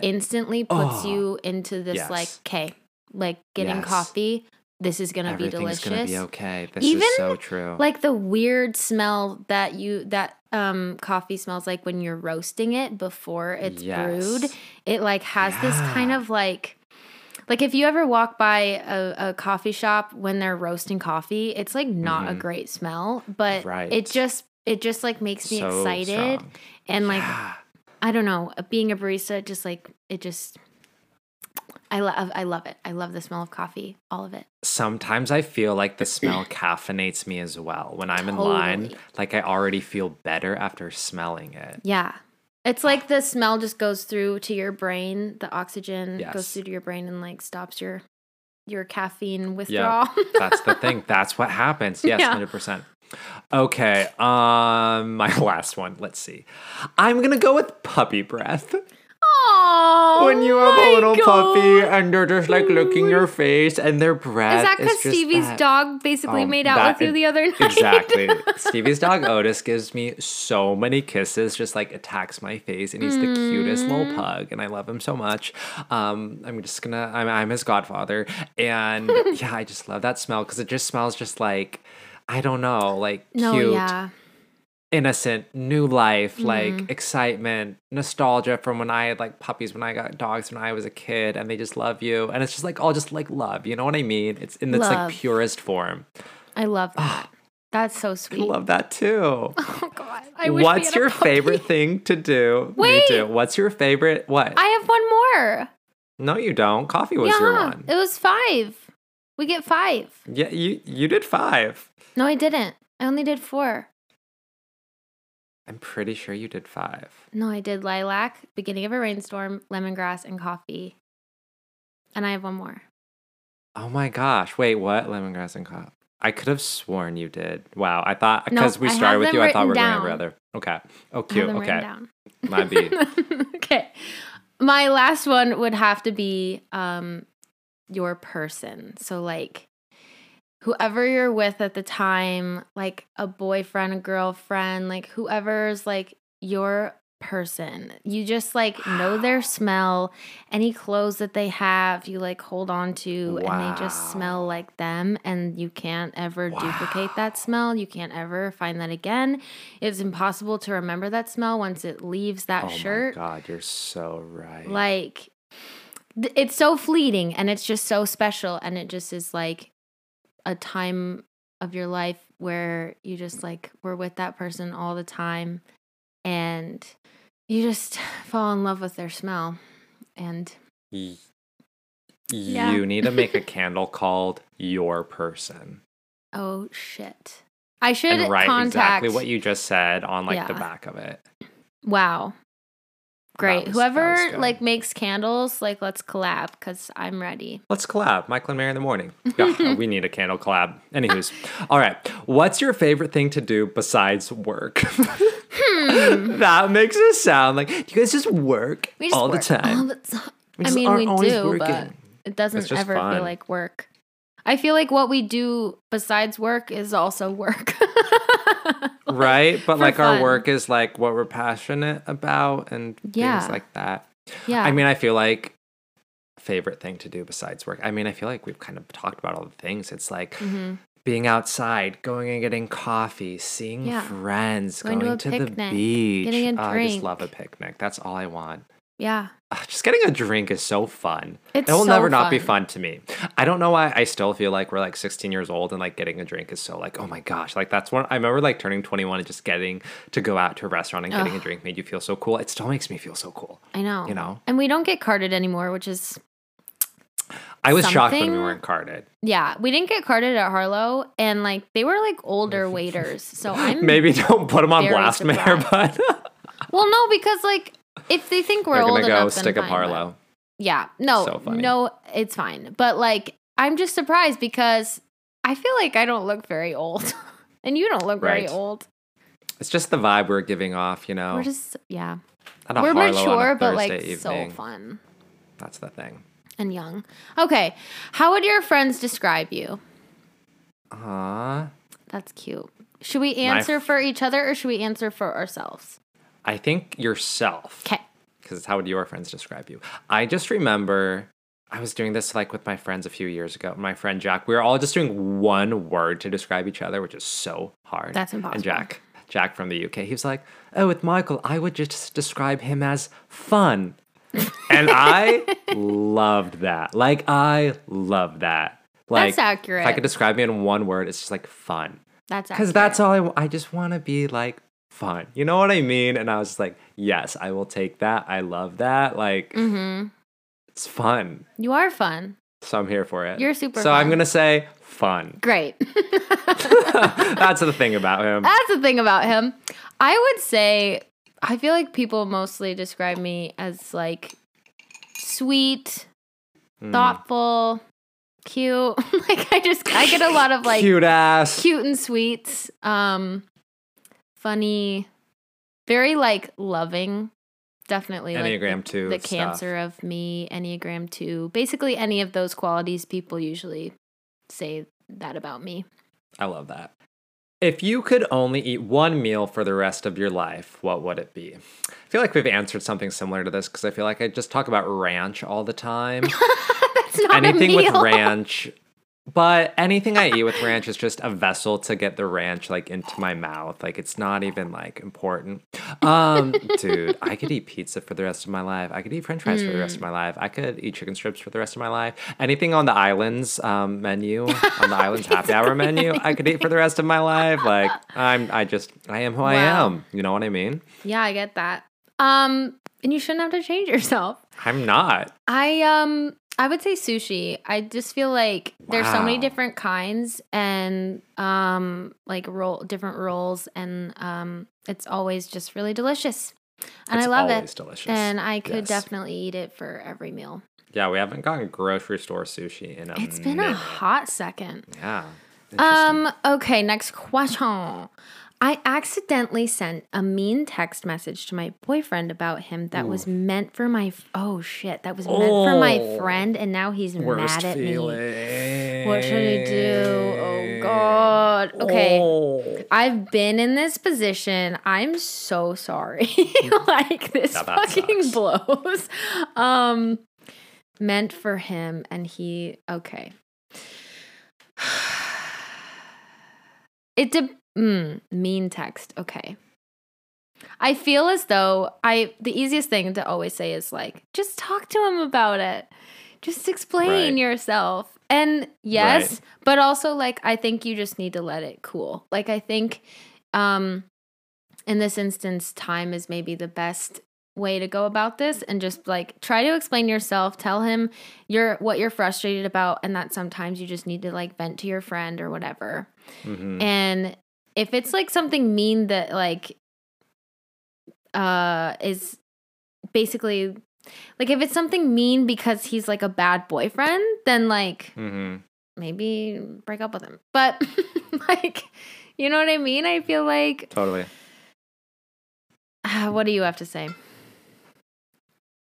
just instantly puts Oh. you into this Yes. like, okay, like getting Yes. coffee. This is gonna be delicious. gonna be okay. This Even, is so true. like the weird smell that you that um coffee smells like when you're roasting it before it's brewed it like has this kind of like like if you ever walk by a, a coffee shop when they're roasting coffee it's like not a Mhm. great smell but Right. it just it just like makes me So excited strong. and like Yeah. i don't know being a barista just like it just I love I love it. I love the smell of coffee. All of it. Sometimes I feel like the smell <clears throat> caffeinates me as well. When I'm in line, like I already feel better after smelling it. Yeah. It's like the smell just goes through to your brain. The oxygen goes through to your brain and like stops your your caffeine withdrawal. That's the thing. <laughs> That's what happens. Yes, Yeah. 100%. Okay, um <laughs> my last one. Let's see. I'm going to go with puppy breath. When you have a little puppy and they're just like licking your face and their breath Is that because Stevie's that- dog basically Oh, made out with you the other night? Exactly. <laughs> Stevie's dog Otis gives me so many kisses, just like attacks my face, and he's the cutest little Mm. pug, and I love him so much. Um, I'm just gonna, I'm, I'm his godfather, and <laughs> yeah, I just love that smell because it just smells just like, I don't know, like no, cute, yeah. Innocent, new life, Mm-hmm. like excitement, nostalgia from when I had like puppies, when I got dogs when I was a kid, and they just love you, and it's just like all just like love, you know what I mean? It's in its like purest form. I love that. That's so sweet. I love that too. <laughs> oh god. I wish What's your favorite thing to do? Wait. <laughs> Me too. What's your favorite? What? I have one more. no, you don't. Coffee was yeah, your one. it was five. We get five. yeah, you you did five. No, I didn't. I only did four. I'm pretty sure you did five. No, I did lilac, beginning of a rainstorm, lemongrass, and coffee. And I have one more. Oh my gosh! Wait, what? Lemongrass and coffee. I could have sworn you did. Wow, I thought because we started with you, I thought we were written going every down. other. Okay. Oh, cute. Okay. down. My B. <laughs> okay. My last one would have to be um your person. So like whoever you're with at the time, like a boyfriend, a girlfriend, like whoever's like your person. You just like know their smell. Any clothes that they have, you like hold on to and they just smell like them and you can't ever duplicate that smell. You can't ever find that again. It's impossible to remember that smell once it leaves that oh shirt. my god, you're so right. Like it's so fleeting and it's just so special and it just is like a time of your life where you just like were with that person all the time and you just <laughs> fall in love with their smell and Y- Yeah. You need to make a <laughs> candle called Your Person. Oh shit. I should And write contact exactly what you just said on like the back of it. Wow. Great. was- Whoever like makes candles, like let's collab because I'm ready. Let's collab. Michael and Mary in the morning. <laughs> Yeah, we need a candle collab. Anywho's. <laughs> All right. What's your favorite thing to do besides work? Hmm. <laughs> that makes it sound like you guys just work We just all work the time? all the time. I mean, we do, but it doesn't ever fun. feel like work. I feel like what we do besides work is also work. Right? But <laughs> like our work is like what we're passionate about and Yeah. things like that. yeah. I mean, I feel like favorite thing to do besides work. I mean, I feel like we've kind of talked about all the things. It's like Mhm. being outside, going and getting coffee, seeing Yeah. friends, Going going, to to, the beach. getting a Oh, I just love a picnic. That's all I want. Yeah. Ugh, Just getting a drink is so fun. It's it will so never not be fun. to me. I don't know why I still feel like we're like 16 years old and like getting a drink is so like, oh my gosh. Like that's one I remember like turning 21 and just getting to go out to a restaurant and getting a drink made you feel so cool. It still makes me feel so cool. I know. You know? And we don't get carded anymore, which is I was shocked when we weren't carded. yeah. We didn't get carded at Harlow, and like they were like older <laughs> waiters. So I'm Maybe don't put them on blast, Mary, <laughs> but well, no, because like if they think we're old go enough, then stick up fine, but- Harlow. Yeah. No, So no, it's fine. But like, I'm just surprised because I feel like I don't look very old. <laughs> and you don't look very old. It's just the vibe we're giving off, you know. We're just, yeah. We're Harlow mature, but like evening. so fun That's the thing. and young. Okay. How would your friends describe you? Aw. That's cute. Should we answer f- for each other or should we answer for ourselves? I think yourself. Okay. because it's how would your friends describe you? I just remember I was doing this like with my friends a few years ago. My friend Jack, we were all just doing one word to describe each other, which is so hard. That's impossible. And Jack, Jack from the UK, he was like, "Oh, with Michael, I would just describe him as fun," <laughs> and I loved that. Like I love that. Like That's accurate. If I could describe me in one word, it's just like fun That's because that's all I, w- I just want to be like fun you know what i mean and i was just like yes i will take that i love that like Mm-hmm. it's fun You are fun. so i'm here for it You're super so i'm gonna say fun <laughs> Great. <laughs> that's the thing about him That's the thing about him. I would say I feel like people mostly describe me as like sweet, Mm. thoughtful, cute. <laughs> like I just I get a lot of like cute, ass, cute and sweet, um funny, very like loving. Definitely like enneagram the, 2 the stuff. cancer of me, Enneagram 2. Basically any of those qualities people usually say that about me. i love that if you could only eat one meal for the rest of your life what would it be i feel like we've answered something similar to this because i feel like i just talk about ranch all the time <laughs> That's not anything with ranch but anything i eat with ranch is just a vessel to get the ranch like into my mouth. Like it's not even like important. Um dude i could eat pizza for the rest of my life. I could eat french fries for the rest of my life. I could eat chicken strips for the rest of my life. Anything on the islands um menu on the islands <laughs> happy hour menu i could eat for the rest of my life. Like i'm i just i am who i am. You know what i mean? Yeah, I get that. Um, and you shouldn't have to change yourself. i'm not. I um I would say sushi. I just feel like there's so many different kinds and um like roll different rolls and um it's always just really delicious. And It's I love always it. delicious And I could Yes. definitely eat it for every meal. yeah we haven't gotten grocery store sushi in a It's been a hot second. Yeah. Um, okay, next question. I accidentally sent a mean text message to my boyfriend about him that was meant for my oh shit, that was meant for my Oh. friend and now he's mad at me. What should I do? Oh god. Okay. Oh. I've been in this position. I'm so sorry. <laughs> like this fucking sucks. blows. Um meant for him and he okay. <sighs> It did mm, mean text. Okay. I feel as though I the easiest thing to always say is like just talk to him about it. Just explain Right. yourself. And yes, Right. but also like I think you just need to let it cool. Like I think um in this instance time is maybe the best way to go about this and just like try to explain yourself tell him you're what you're frustrated about and that sometimes you just need to like vent to your friend or whatever Mhm. and if it's like something mean that like uh is basically like if it's something mean because he's like a bad boyfriend then like Mhm. maybe break up with him but <laughs> like you know what i mean i feel like Totally. <sighs> what do you have to say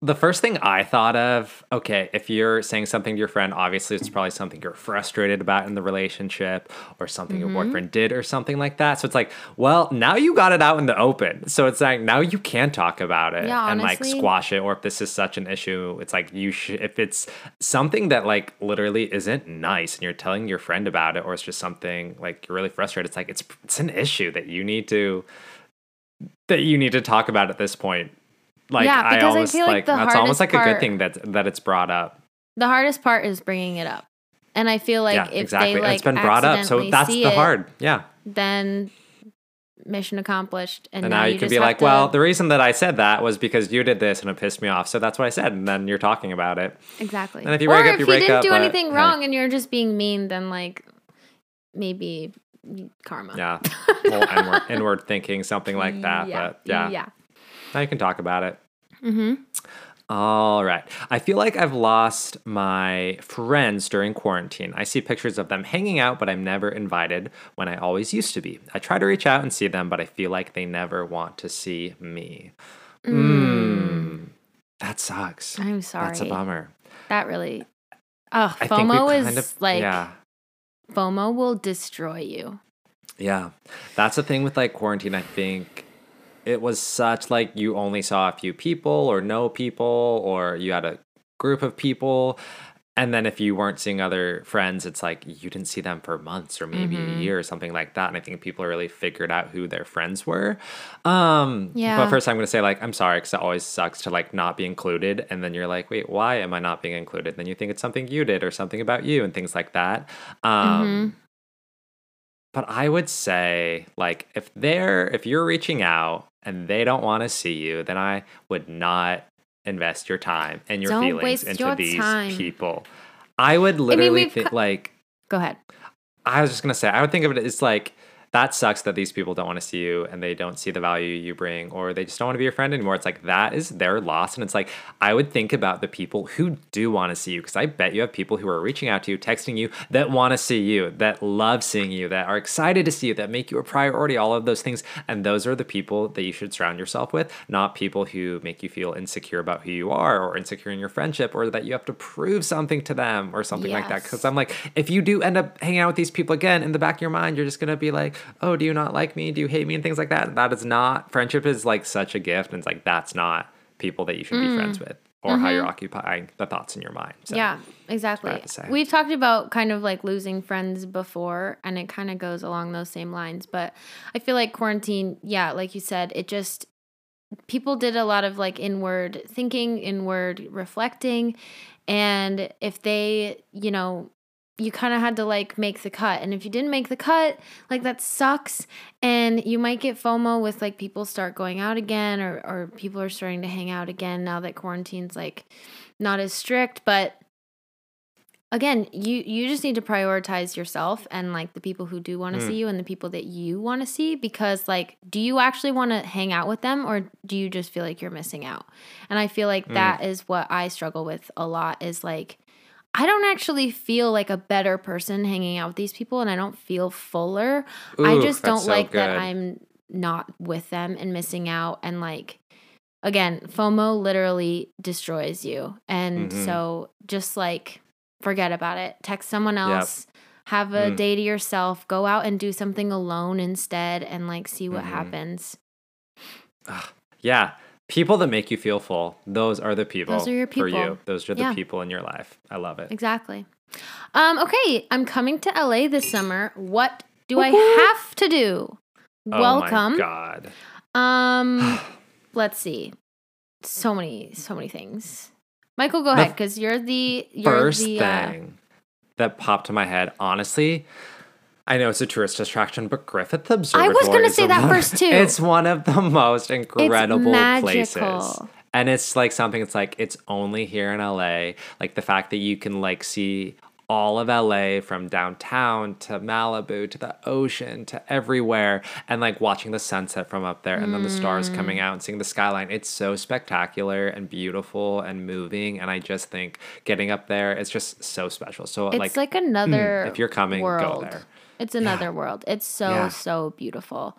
The first thing I thought of, okay, if you're saying something to your friend, obviously it's probably something you're frustrated about in the relationship or something Mm-hmm. your boyfriend did or something like that. So it's like, well, now you got it out in the open. So it's like now you can talk about it Yeah, and like squash it. Or if this is such an issue, it's like you should, if it's something that like literally isn't nice and you're telling your friend about it, or it's just something like you're really frustrated, it's like it's it's an issue that you need to that you need to talk about at this point. Like Yeah, I because I always feel like like, the that's almost like a good thing that that it's brought up. the hardest part is bringing it up and i feel like yeah, if exactly. they like it's been brought up, so that's the it, hard. Yeah. then mission accomplished and, And now, you, can just be like, to- well, the reason that I said that was because you did this and it pissed me off. So that's what I said. And then you're talking about it. exactly and if you or up, you break up, if you break didn't up, do but, anything hey. wrong and you're just being mean then like maybe karma Yeah. <laughs> Well, inward, inward thinking, something like that. But yeah, yeah now you can talk about it. Mm-hmm. All right. I feel like I've lost my friends during quarantine. I see pictures of them hanging out, but I'm never invited when I always used to be. I try to reach out and see them, but I feel like they never want to see me. Mm. That sucks. i'm sorry That's a bummer. that really oh I think we fomo is kind of like yeah. fomo will destroy you Yeah. That's the thing with like quarantine. I think it was such like you only saw a few people or no people or you had a group of people. And then if you weren't seeing other friends, it's like you didn't see them for months or maybe Mm-hmm. a year or something like that. And I think people really figured out who their friends were. Um, Yeah. But first, I'm going to say, like, I'm sorry because it always sucks to like not be included. And then you're like, wait, why am I not being included? Then you think it's something you did or something about you and things like that. Um, Mhm. But I would say, like, if they're if you're reaching out and they don't want to see you, then I would not invest your time and your Don't feelings waste into your these time. people. I would literally we've think co- like go ahead I was just gonna say I would think of it as like that sucks that these people don't want to see you and they don't see the value you bring or they just don't want to be your friend anymore. It's like that is their loss. And it's like, I would think about the people who do want to see you because I bet you have people who are reaching out to you, texting you that want to see you, that love seeing you, that are excited to see you, that make you a priority, all of those things. And those are the people that you should surround yourself with, not people who make you feel insecure about who you are or insecure in your friendship or that you have to prove something to them or something like that. Because I'm like, if you do end up hanging out with these people again, in the back of your mind, you're just gonna be like, oh, do you not like me? Do you hate me? And things like that. That is not friendship is like such a gift, and it's like that's not people that you should be friends with or how you're occupying the thoughts in your mind. So, Mm. Mm-hmm. yeah, exactly. bad to say. We've talked about kind of like losing friends before, and it kind of goes along those same lines. But I feel like quarantine, yeah, like you said, it just people did a lot of like inward thinking, inward reflecting, and if they, you know, you kind of had to like make the cut. And if you didn't make the cut, like that sucks. And you might get FOMO with like people start going out again or or people are starting to hang out again now that quarantine's like not as strict, but again, you you just need to prioritize yourself and like the people who do want to Mm. see you and the people that you want to see because like do you actually want to hang out with them or do you just feel like you're missing out? And I feel like that is what I struggle with a lot is like I don't actually feel like a better person hanging out with these people and I don't feel fuller. I just don't so like that. I'm not with them and missing out and like again, FOMO literally destroys you. And Mhm. so just like forget about it. Text someone else. Have a Mm. day to yourself. Go out and do something alone instead and like see what Mhm. happens. yeah. People that make you feel full, those are the people, Those are your people. for you. Those are the Yeah. people in your life. I love it. Exactly. Um, okay, I'm coming to LA this summer. What do I have to do? Oh Welcome. my god. Um, <sighs> let's see. So many, so many things. Michael, go The ahead because you're the you're First the uh, thing that popped to my head, honestly, I know it's a tourist attraction, but Griffith Observatory. I was going to say that one, first too. It's one of the most incredible places. And it's like something it's like it's only here in LA. Like the fact that you can like see all of LA from downtown to Malibu to the ocean to everywhere and like watching the sunset from up there and then the stars mm. coming out and seeing the skyline. It's so spectacular and beautiful and moving and I just think getting up there it's just so special. So It's like, like, another. Mm, if you're coming, go there. It's another world. It's so Yeah. so beautiful.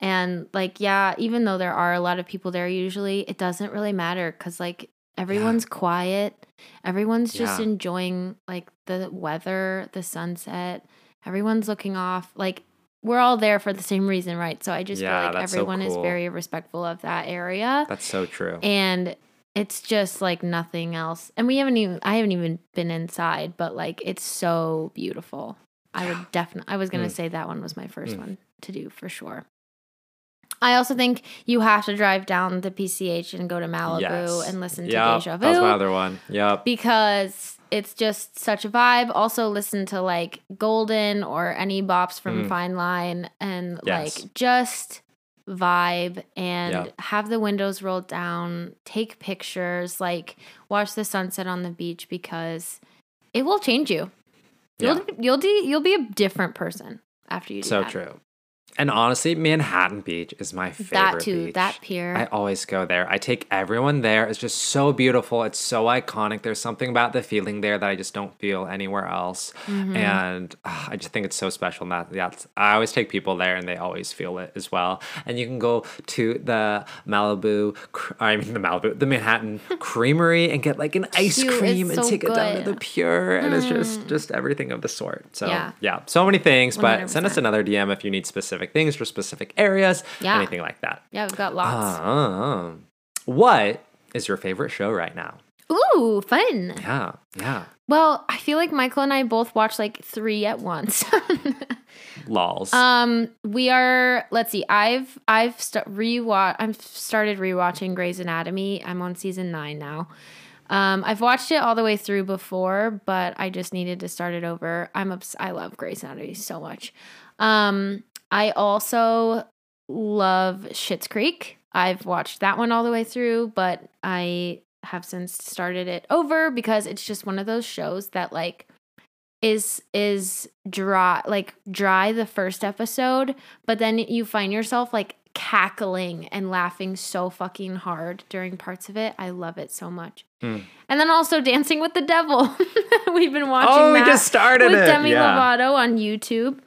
And like yeah, even though there are a lot of people there usually, it doesn't really matter cuz like everyone's quiet. Everyone's just Yeah. enjoying like the weather, the sunset. Everyone's looking off. Like we're all there for the same reason, right? So I just Yeah, feel like that's so everyone is very respectful of that area. That's so true. and it's just like nothing else. And we haven't even I haven't even been inside, but like it's so beautiful. I would <gasps> definitely I was going to Mm. say that one was my first Mm. one to do for sure. I also think you have to drive down the PCH and go to Malibu Yes. and listen to Yep, Deja That was my other one. Yep. because it's just such a vibe. Also, listen to like Golden or any bops from Mm. Fine Line and Yes. like just vibe and Yep. have the windows rolled down, take pictures, like watch the sunset on the beach because it will change you. You'll Yeah. you'll de- you'll be a different person after you do So that. true. And honestly, Manhattan Beach is my favorite That too, beach. that pier. I always go there. I take everyone there. It's just so beautiful. It's so iconic. There's something about the feeling there that I just don't feel anywhere else. Mm-hmm. And ah, I just think it's so special. And that that's, I always take people there, and they always feel it as well. And you can go to the Malibu, I mean the Malibu, the Manhattan <laughs> Creamery, and get like an ice Cute. Cream and so take it down to. The Pure, and it's just just everything of the sort. So Yeah. yeah, so many things. But send us another DM if you need specific things for specific areas, Yeah. anything like that. yeah, we've got lots. Ah, what is your favorite show right now? Ooh, fun. Yeah, yeah. Well, I feel like Michael and I both watch like three at once. <laughs> Lols. um, we are. Let's see. I've I've st- rewatch. I've started rewatching Grey's Anatomy. I'm on season nine now. Um, I've watched it all the way through before, but I just needed to start it over. I'm obs- I love Grey's Anatomy so much. Um, I also love Schitt's Creek. I've watched that one all the way through, but I have since started it over because it's just one of those shows that like is is dry like dry the first episode, but then you find yourself like cackling and laughing so fucking hard during parts of it. I love it so much. Hmm. And then also Dancing with the Devil. <laughs> We've been watching oh, we just started with it. Demi yeah. Lovato on YouTube.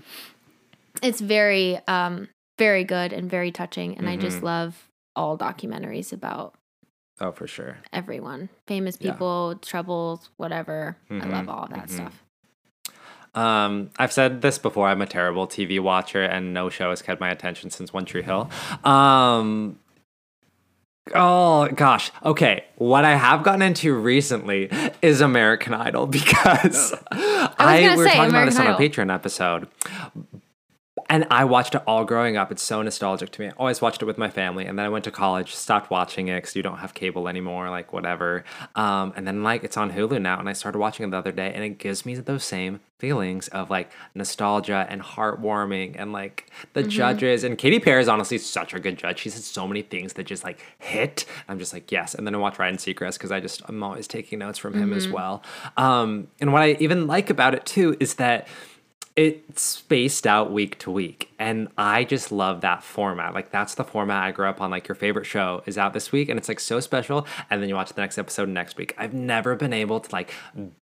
It's very, um, very good and very touching, and I just Mhm. love all documentaries about Oh, for sure. everyone, famous Yeah. people, troubles, whatever. I love Mhm, all that mhm. stuff. Um, I've said this before. I'm a terrible TV watcher, and no show has kept my attention since One Tree Hill. Um, oh gosh. Okay, what I have gotten into recently is American Idol <laughs> because I, gonna we were say, talking about this on a Patreon episode. And I watched it all growing up. It's so nostalgic to me. I always watched it with my family. And then I went to college, stopped watching it because you don't have cable anymore, like whatever. Um, and then, like, it's on Hulu now. And I started watching it the other day. And it gives me those same feelings of like nostalgia and heartwarming and like the judges. And Katy Perry is honestly such a good judge. She said so many things that just like hit. I'm just like, yes. And then I watch Ryan Seacrest because I just, I'm always taking notes from him as well. Um, and what I even like about it too is that it's spaced out week to week and i just love that format. Like that's the format i grew up on. Like your favorite show is out this week and it's like so special and then you watch the next episode next week. I've never been able to like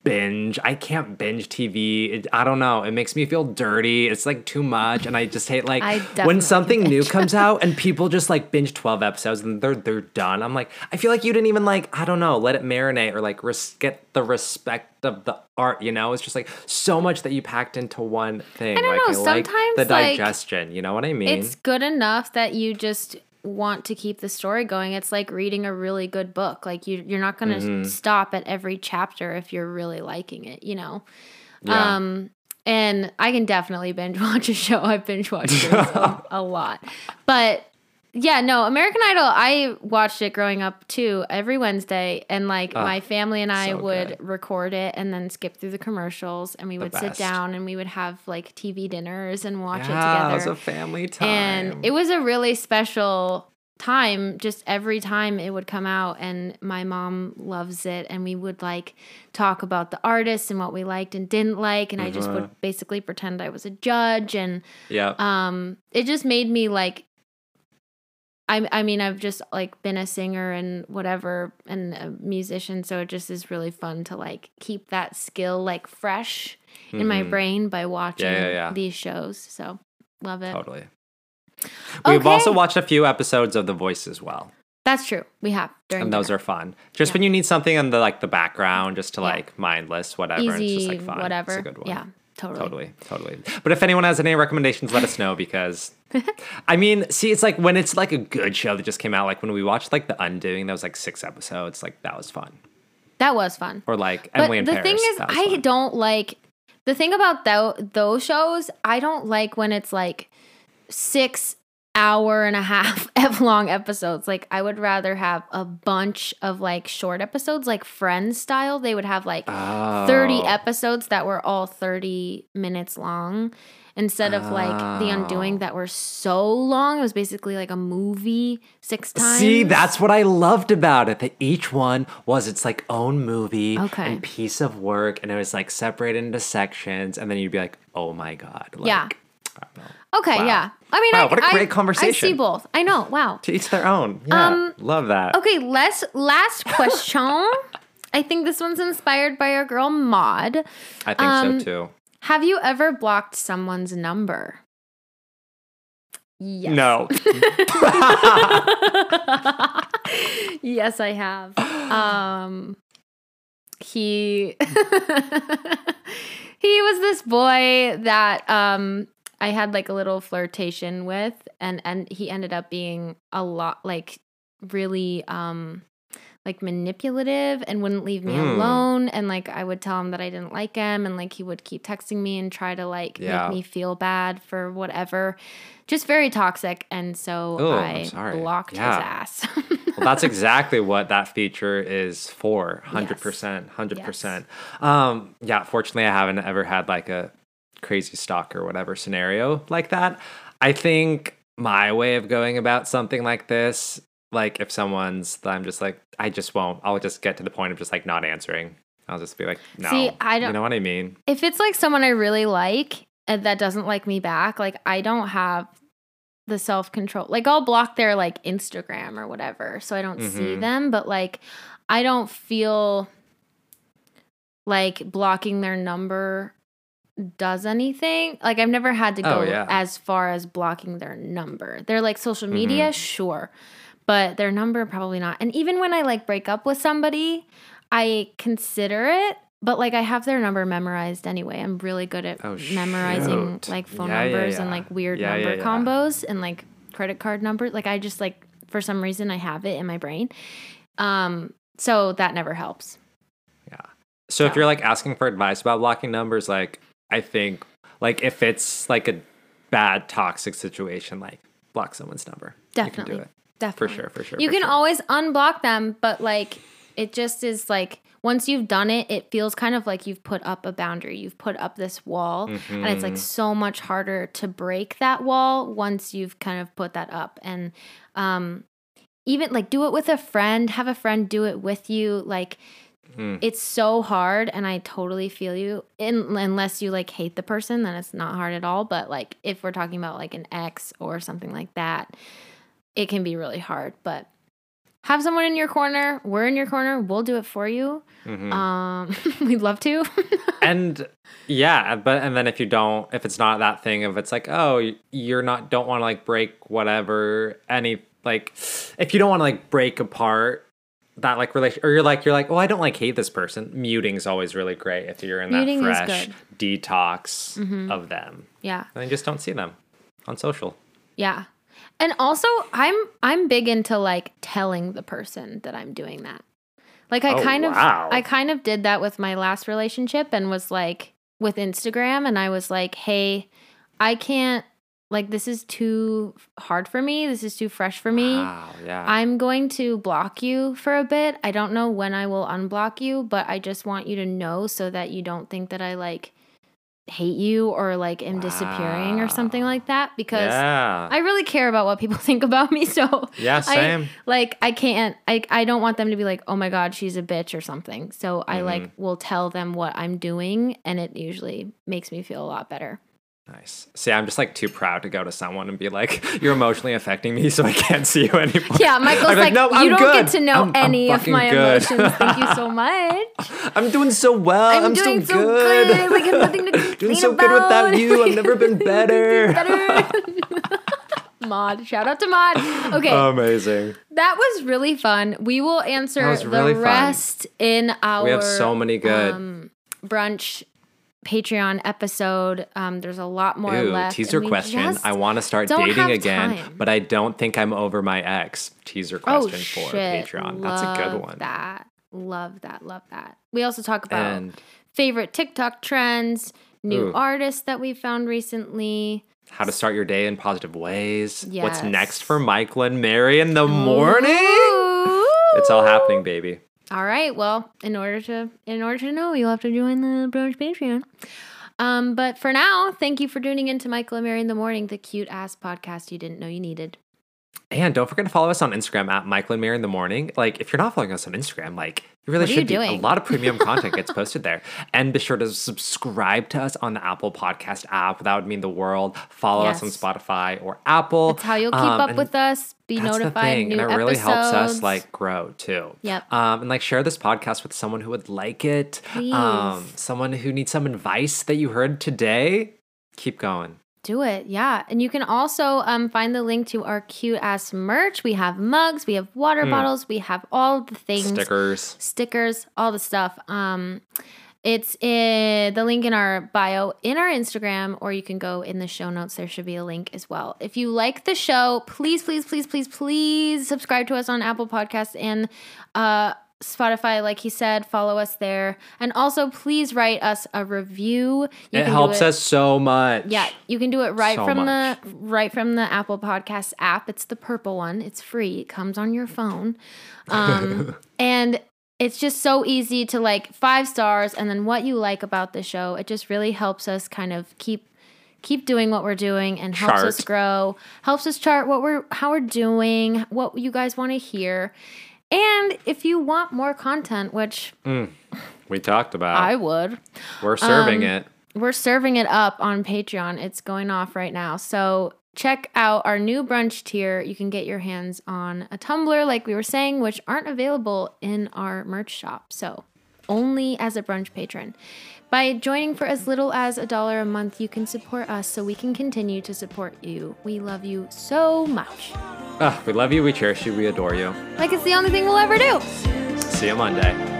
binge. I can't binge tv it, i don't know. It makes me feel dirty. It's like too much and i just hate like when something new <laughs> comes out and people just like binge 12 episodes and they're they're done i'm like i feel like you didn't even like i don't know let it marinate or like res- get the respect of the art you know it's just like so much that you packed into one thing I don't like know, i like sometimes, the like, digestion you know what i mean It's good enough that you just want to keep the story going. It's like reading a really good book. Like you you're not going to Mm-hmm. stop at every chapter if you're really liking it, you know. Yeah. Um and I can definitely binge watch a show. <laughs> I binge watched <laughs> a lot. But yeah, no, American Idol, I watched it growing up too every Wednesday. And like Ah, my family and I so would good. record it and then skip through the commercials and we would sit down and we would have like TV dinners and watch yeah, it together. it was a family time and it was a really special time just every time it would come out and my mom loves it and we would like talk about the artists and what we liked and didn't like and I just would basically pretend I was a judge and Yeah. um it just made me like I I mean I've just like been a singer and whatever and a musician so it just is really fun to like keep that skill like fresh in my Mhm. brain by watching yeah, yeah. these shows so love it Totally. We've Okay. also watched a few episodes of The Voice as well. that's true we have during and those are fun. Just Yeah. when you need something in the like the background, just to Yeah. like mindless, whatever. and it's easy just like fun. whatever It's a good one. yeah totally Totally, totally. But if anyone has any recommendations, let us know because <laughs> I mean, see, it's like when it's like a good show that just came out, like when we watched like The Undoing, that was like six episodes, like that was fun. that was fun Or like but Emily in the Paris. The thing is i fun. don't like the thing about tho- those shows i don't like when it's like six hour and a half <laughs> long episodes like i would rather have a bunch of like short episodes like friends style they would have like 30 Oh. episodes that were all 30 minutes long instead of like the undoing Oh. that were so long it was basically like a movie six times See, that's what I loved about it. That each one was its like own movie Okay. and piece of work, and it was like separated into sections, and then you'd be like, "Oh my god!" Like, Yeah. I don't know. Okay Wow. yeah i mean Wow, I, what a great i see both i know wow To each their own. Yeah, Um, love that. Okay, last last <laughs> question. I think this one's inspired by our girl Maud. I think um, so too. Have you ever blocked someone's number? Yes. No. <laughs> <laughs> yes, I have. Um he he was this boy that um I had like a little flirtation with and and he ended up being a lot like really um like manipulative and wouldn't leave me Mm. alone and like I would tell him that I didn't like him and like he would keep texting me and try to like Yeah. make me feel bad for whatever just very toxic and so Oh, I'm I blocked Yeah. his ass well, that's <laughs> exactly what that feature is for. Hundred percent, hundred Yes. percent. Um, yeah. Fortunately, I haven't ever had like a crazy stalker or whatever scenario like that. I think my way of going about something like this, like if someone's, I'm just like, I just won't. I'll just get to the point of just like not answering. I'll just be like, no. See, I don't- You know what I mean? if it's like someone I really like and that doesn't like me back, like I don't have the self control. Like I'll block their like Instagram or whatever, so I don't see Mhm. them. But like I don't feel like blocking their number does anything. Like I've never had to Oh, go yeah. as far as blocking their number. They're like social media, sure. But their number probably not. And even when I like break up with somebody, I consider it, but like I have their number memorized anyway. I'm really good at Oh, memorizing shoot. like phone Yeah, yeah, numbers and like weird Yeah, number yeah, yeah. combos and like credit card numbers. Like I just like for some reason I have it in my brain. Um so that never helps. Yeah. So if you're like asking for advice about blocking numbers, like I think like if it's like a bad toxic situation, like block someone's number. You Definitely. can do it. Definitely. For sure, for sure. You for can sure. always unblock them, but like it just is like once you've done it, it feels kind of like you've put up a boundary. You've put up this wall, and it's like Mhm. so much harder to break that wall once you've kind of put that up. And um, even like do it with a friend, have a friend do it with you. Like Mm. it's so hard, and I totally feel you. In, unless you like hate the person, then it's not hard at all. But like if we're talking about like an ex or something like that, it can be really hard. But have someone in your corner. We're in your corner. We'll do it for you. Mhm. Um, <laughs> we'd love to. <laughs> and yeah, but and then if you don't, if it's not that thing of it's like, oh, you're not don't want to like break whatever any like, if you don't want to like break apart that like relation, or you're like you're like, oh, I don't like hate this person. Muting is always really great if you're in Muting that fresh detox Mhm. of them, yeah, and then just don't see them on social. yeah. And also, I'm I'm big into like telling the person that I'm doing that. Like I Oh, kind of. I kind of did that with my last relationship and was like with Instagram and I was like, "Hey, I can't like this is too hard for me. This is too fresh for me. Wow, yeah. I'm going to block you for a bit. I don't know when I will unblock you, but I just want you to know so that you don't think that I like hate you or like am disappearing or something like that because Yeah. I really care about what people <laughs> think about me. So Yeah, I- same. like I can't. I I don't want them to be like, oh my god, she's a bitch or something. So I like Mm-hmm. will tell them what I'm doing, and it usually makes me feel a lot better. Nice. See, I'm just like too proud to go to someone and be like, <laughs> "You're emotionally affecting me, so I can't see you anymore." Yeah, Michael's I'm like, "No, you I'm don't good. get to know I'm- any of my good." emotions. Thank you so <laughs> much. I'm doing so well. I'm, I'm, doing so so good. good. <laughs> Like I have nothing to doing complain so good without about. you. I've never been better. better. Mod, shout out to Mod. Okay, Amazing. that was really fun. We will answer was the really fun. rest in our We have so many good. um, brunch Patreon episode. Um, there's a lot more Ooh, left. teaser question. I want to start dating again, time. but I don't think I'm over my ex. Teaser Oh question for shit! Patreon. That's a good one. That love that love that. We also talk about And favorite TikTok trends, new Ooh. artists that we found recently. how to start your day in positive ways. What's next for Michael and Mary in the morning? Ooh. It's all happening, baby. All right. Well, in order to in order to know, you'll have to join the brunch Patreon. Um, but for now, thank you for tuning into Michael and Mary in the Morning, the cute ass podcast you didn't know you needed. And don't forget to follow us on Instagram at Michael and Mary in the morning. Like, if you're not following us on Instagram, like, you really What should be. A lot of premium <laughs> content gets posted there. And be sure to subscribe to us on the Apple Podcast app. That would mean the world. Follow us on Spotify or Apple. That's how you'll keep Um, up with us. Be That's notified. the thing, new and it really helps us like grow too. Yep. Um, and like share this podcast with someone who would like it. Um, Please. someone who needs some advice that you heard today. Keep going. Do it, yeah. And you can also um, find the link to our cute ass merch. We have mugs, we have water bottles, we have all the things. Stickers. stickers, all the stuff. Um, it's in the link in our bio in our Instagram, or you can go in the show notes. There should be a link as well. If you like the show, please, please, please, please, please subscribe to us on Apple Podcasts and uh, Spotify. Like he said, follow us there, and also please write us a review. You it helps it- us so much. yeah, you can do it right So from much. the right from the Apple Podcast app. It's the purple one. It's free. It comes on your phone. Um, <laughs> and it's just so easy to like five stars and then what you like about the show. It just really helps us kind of keep keep doing what we're doing and helps us grow, helps us chart what we're how we're doing, what you guys want to hear. And if you want more content, which We talked about. I would, We're serving um, it. we're serving it up on Patreon. It's going off right now. So check out our new brunch tier. You can get your hands on a tumbler, like we were saying, which aren't available in our merch shop. So only as a brunch patron. By joining for as little as a dollar a month, you can support us so we can continue to support you. We love you so much. Ah, we love you. We cherish you. We adore you. Like it's the only thing we'll ever do. See you Monday.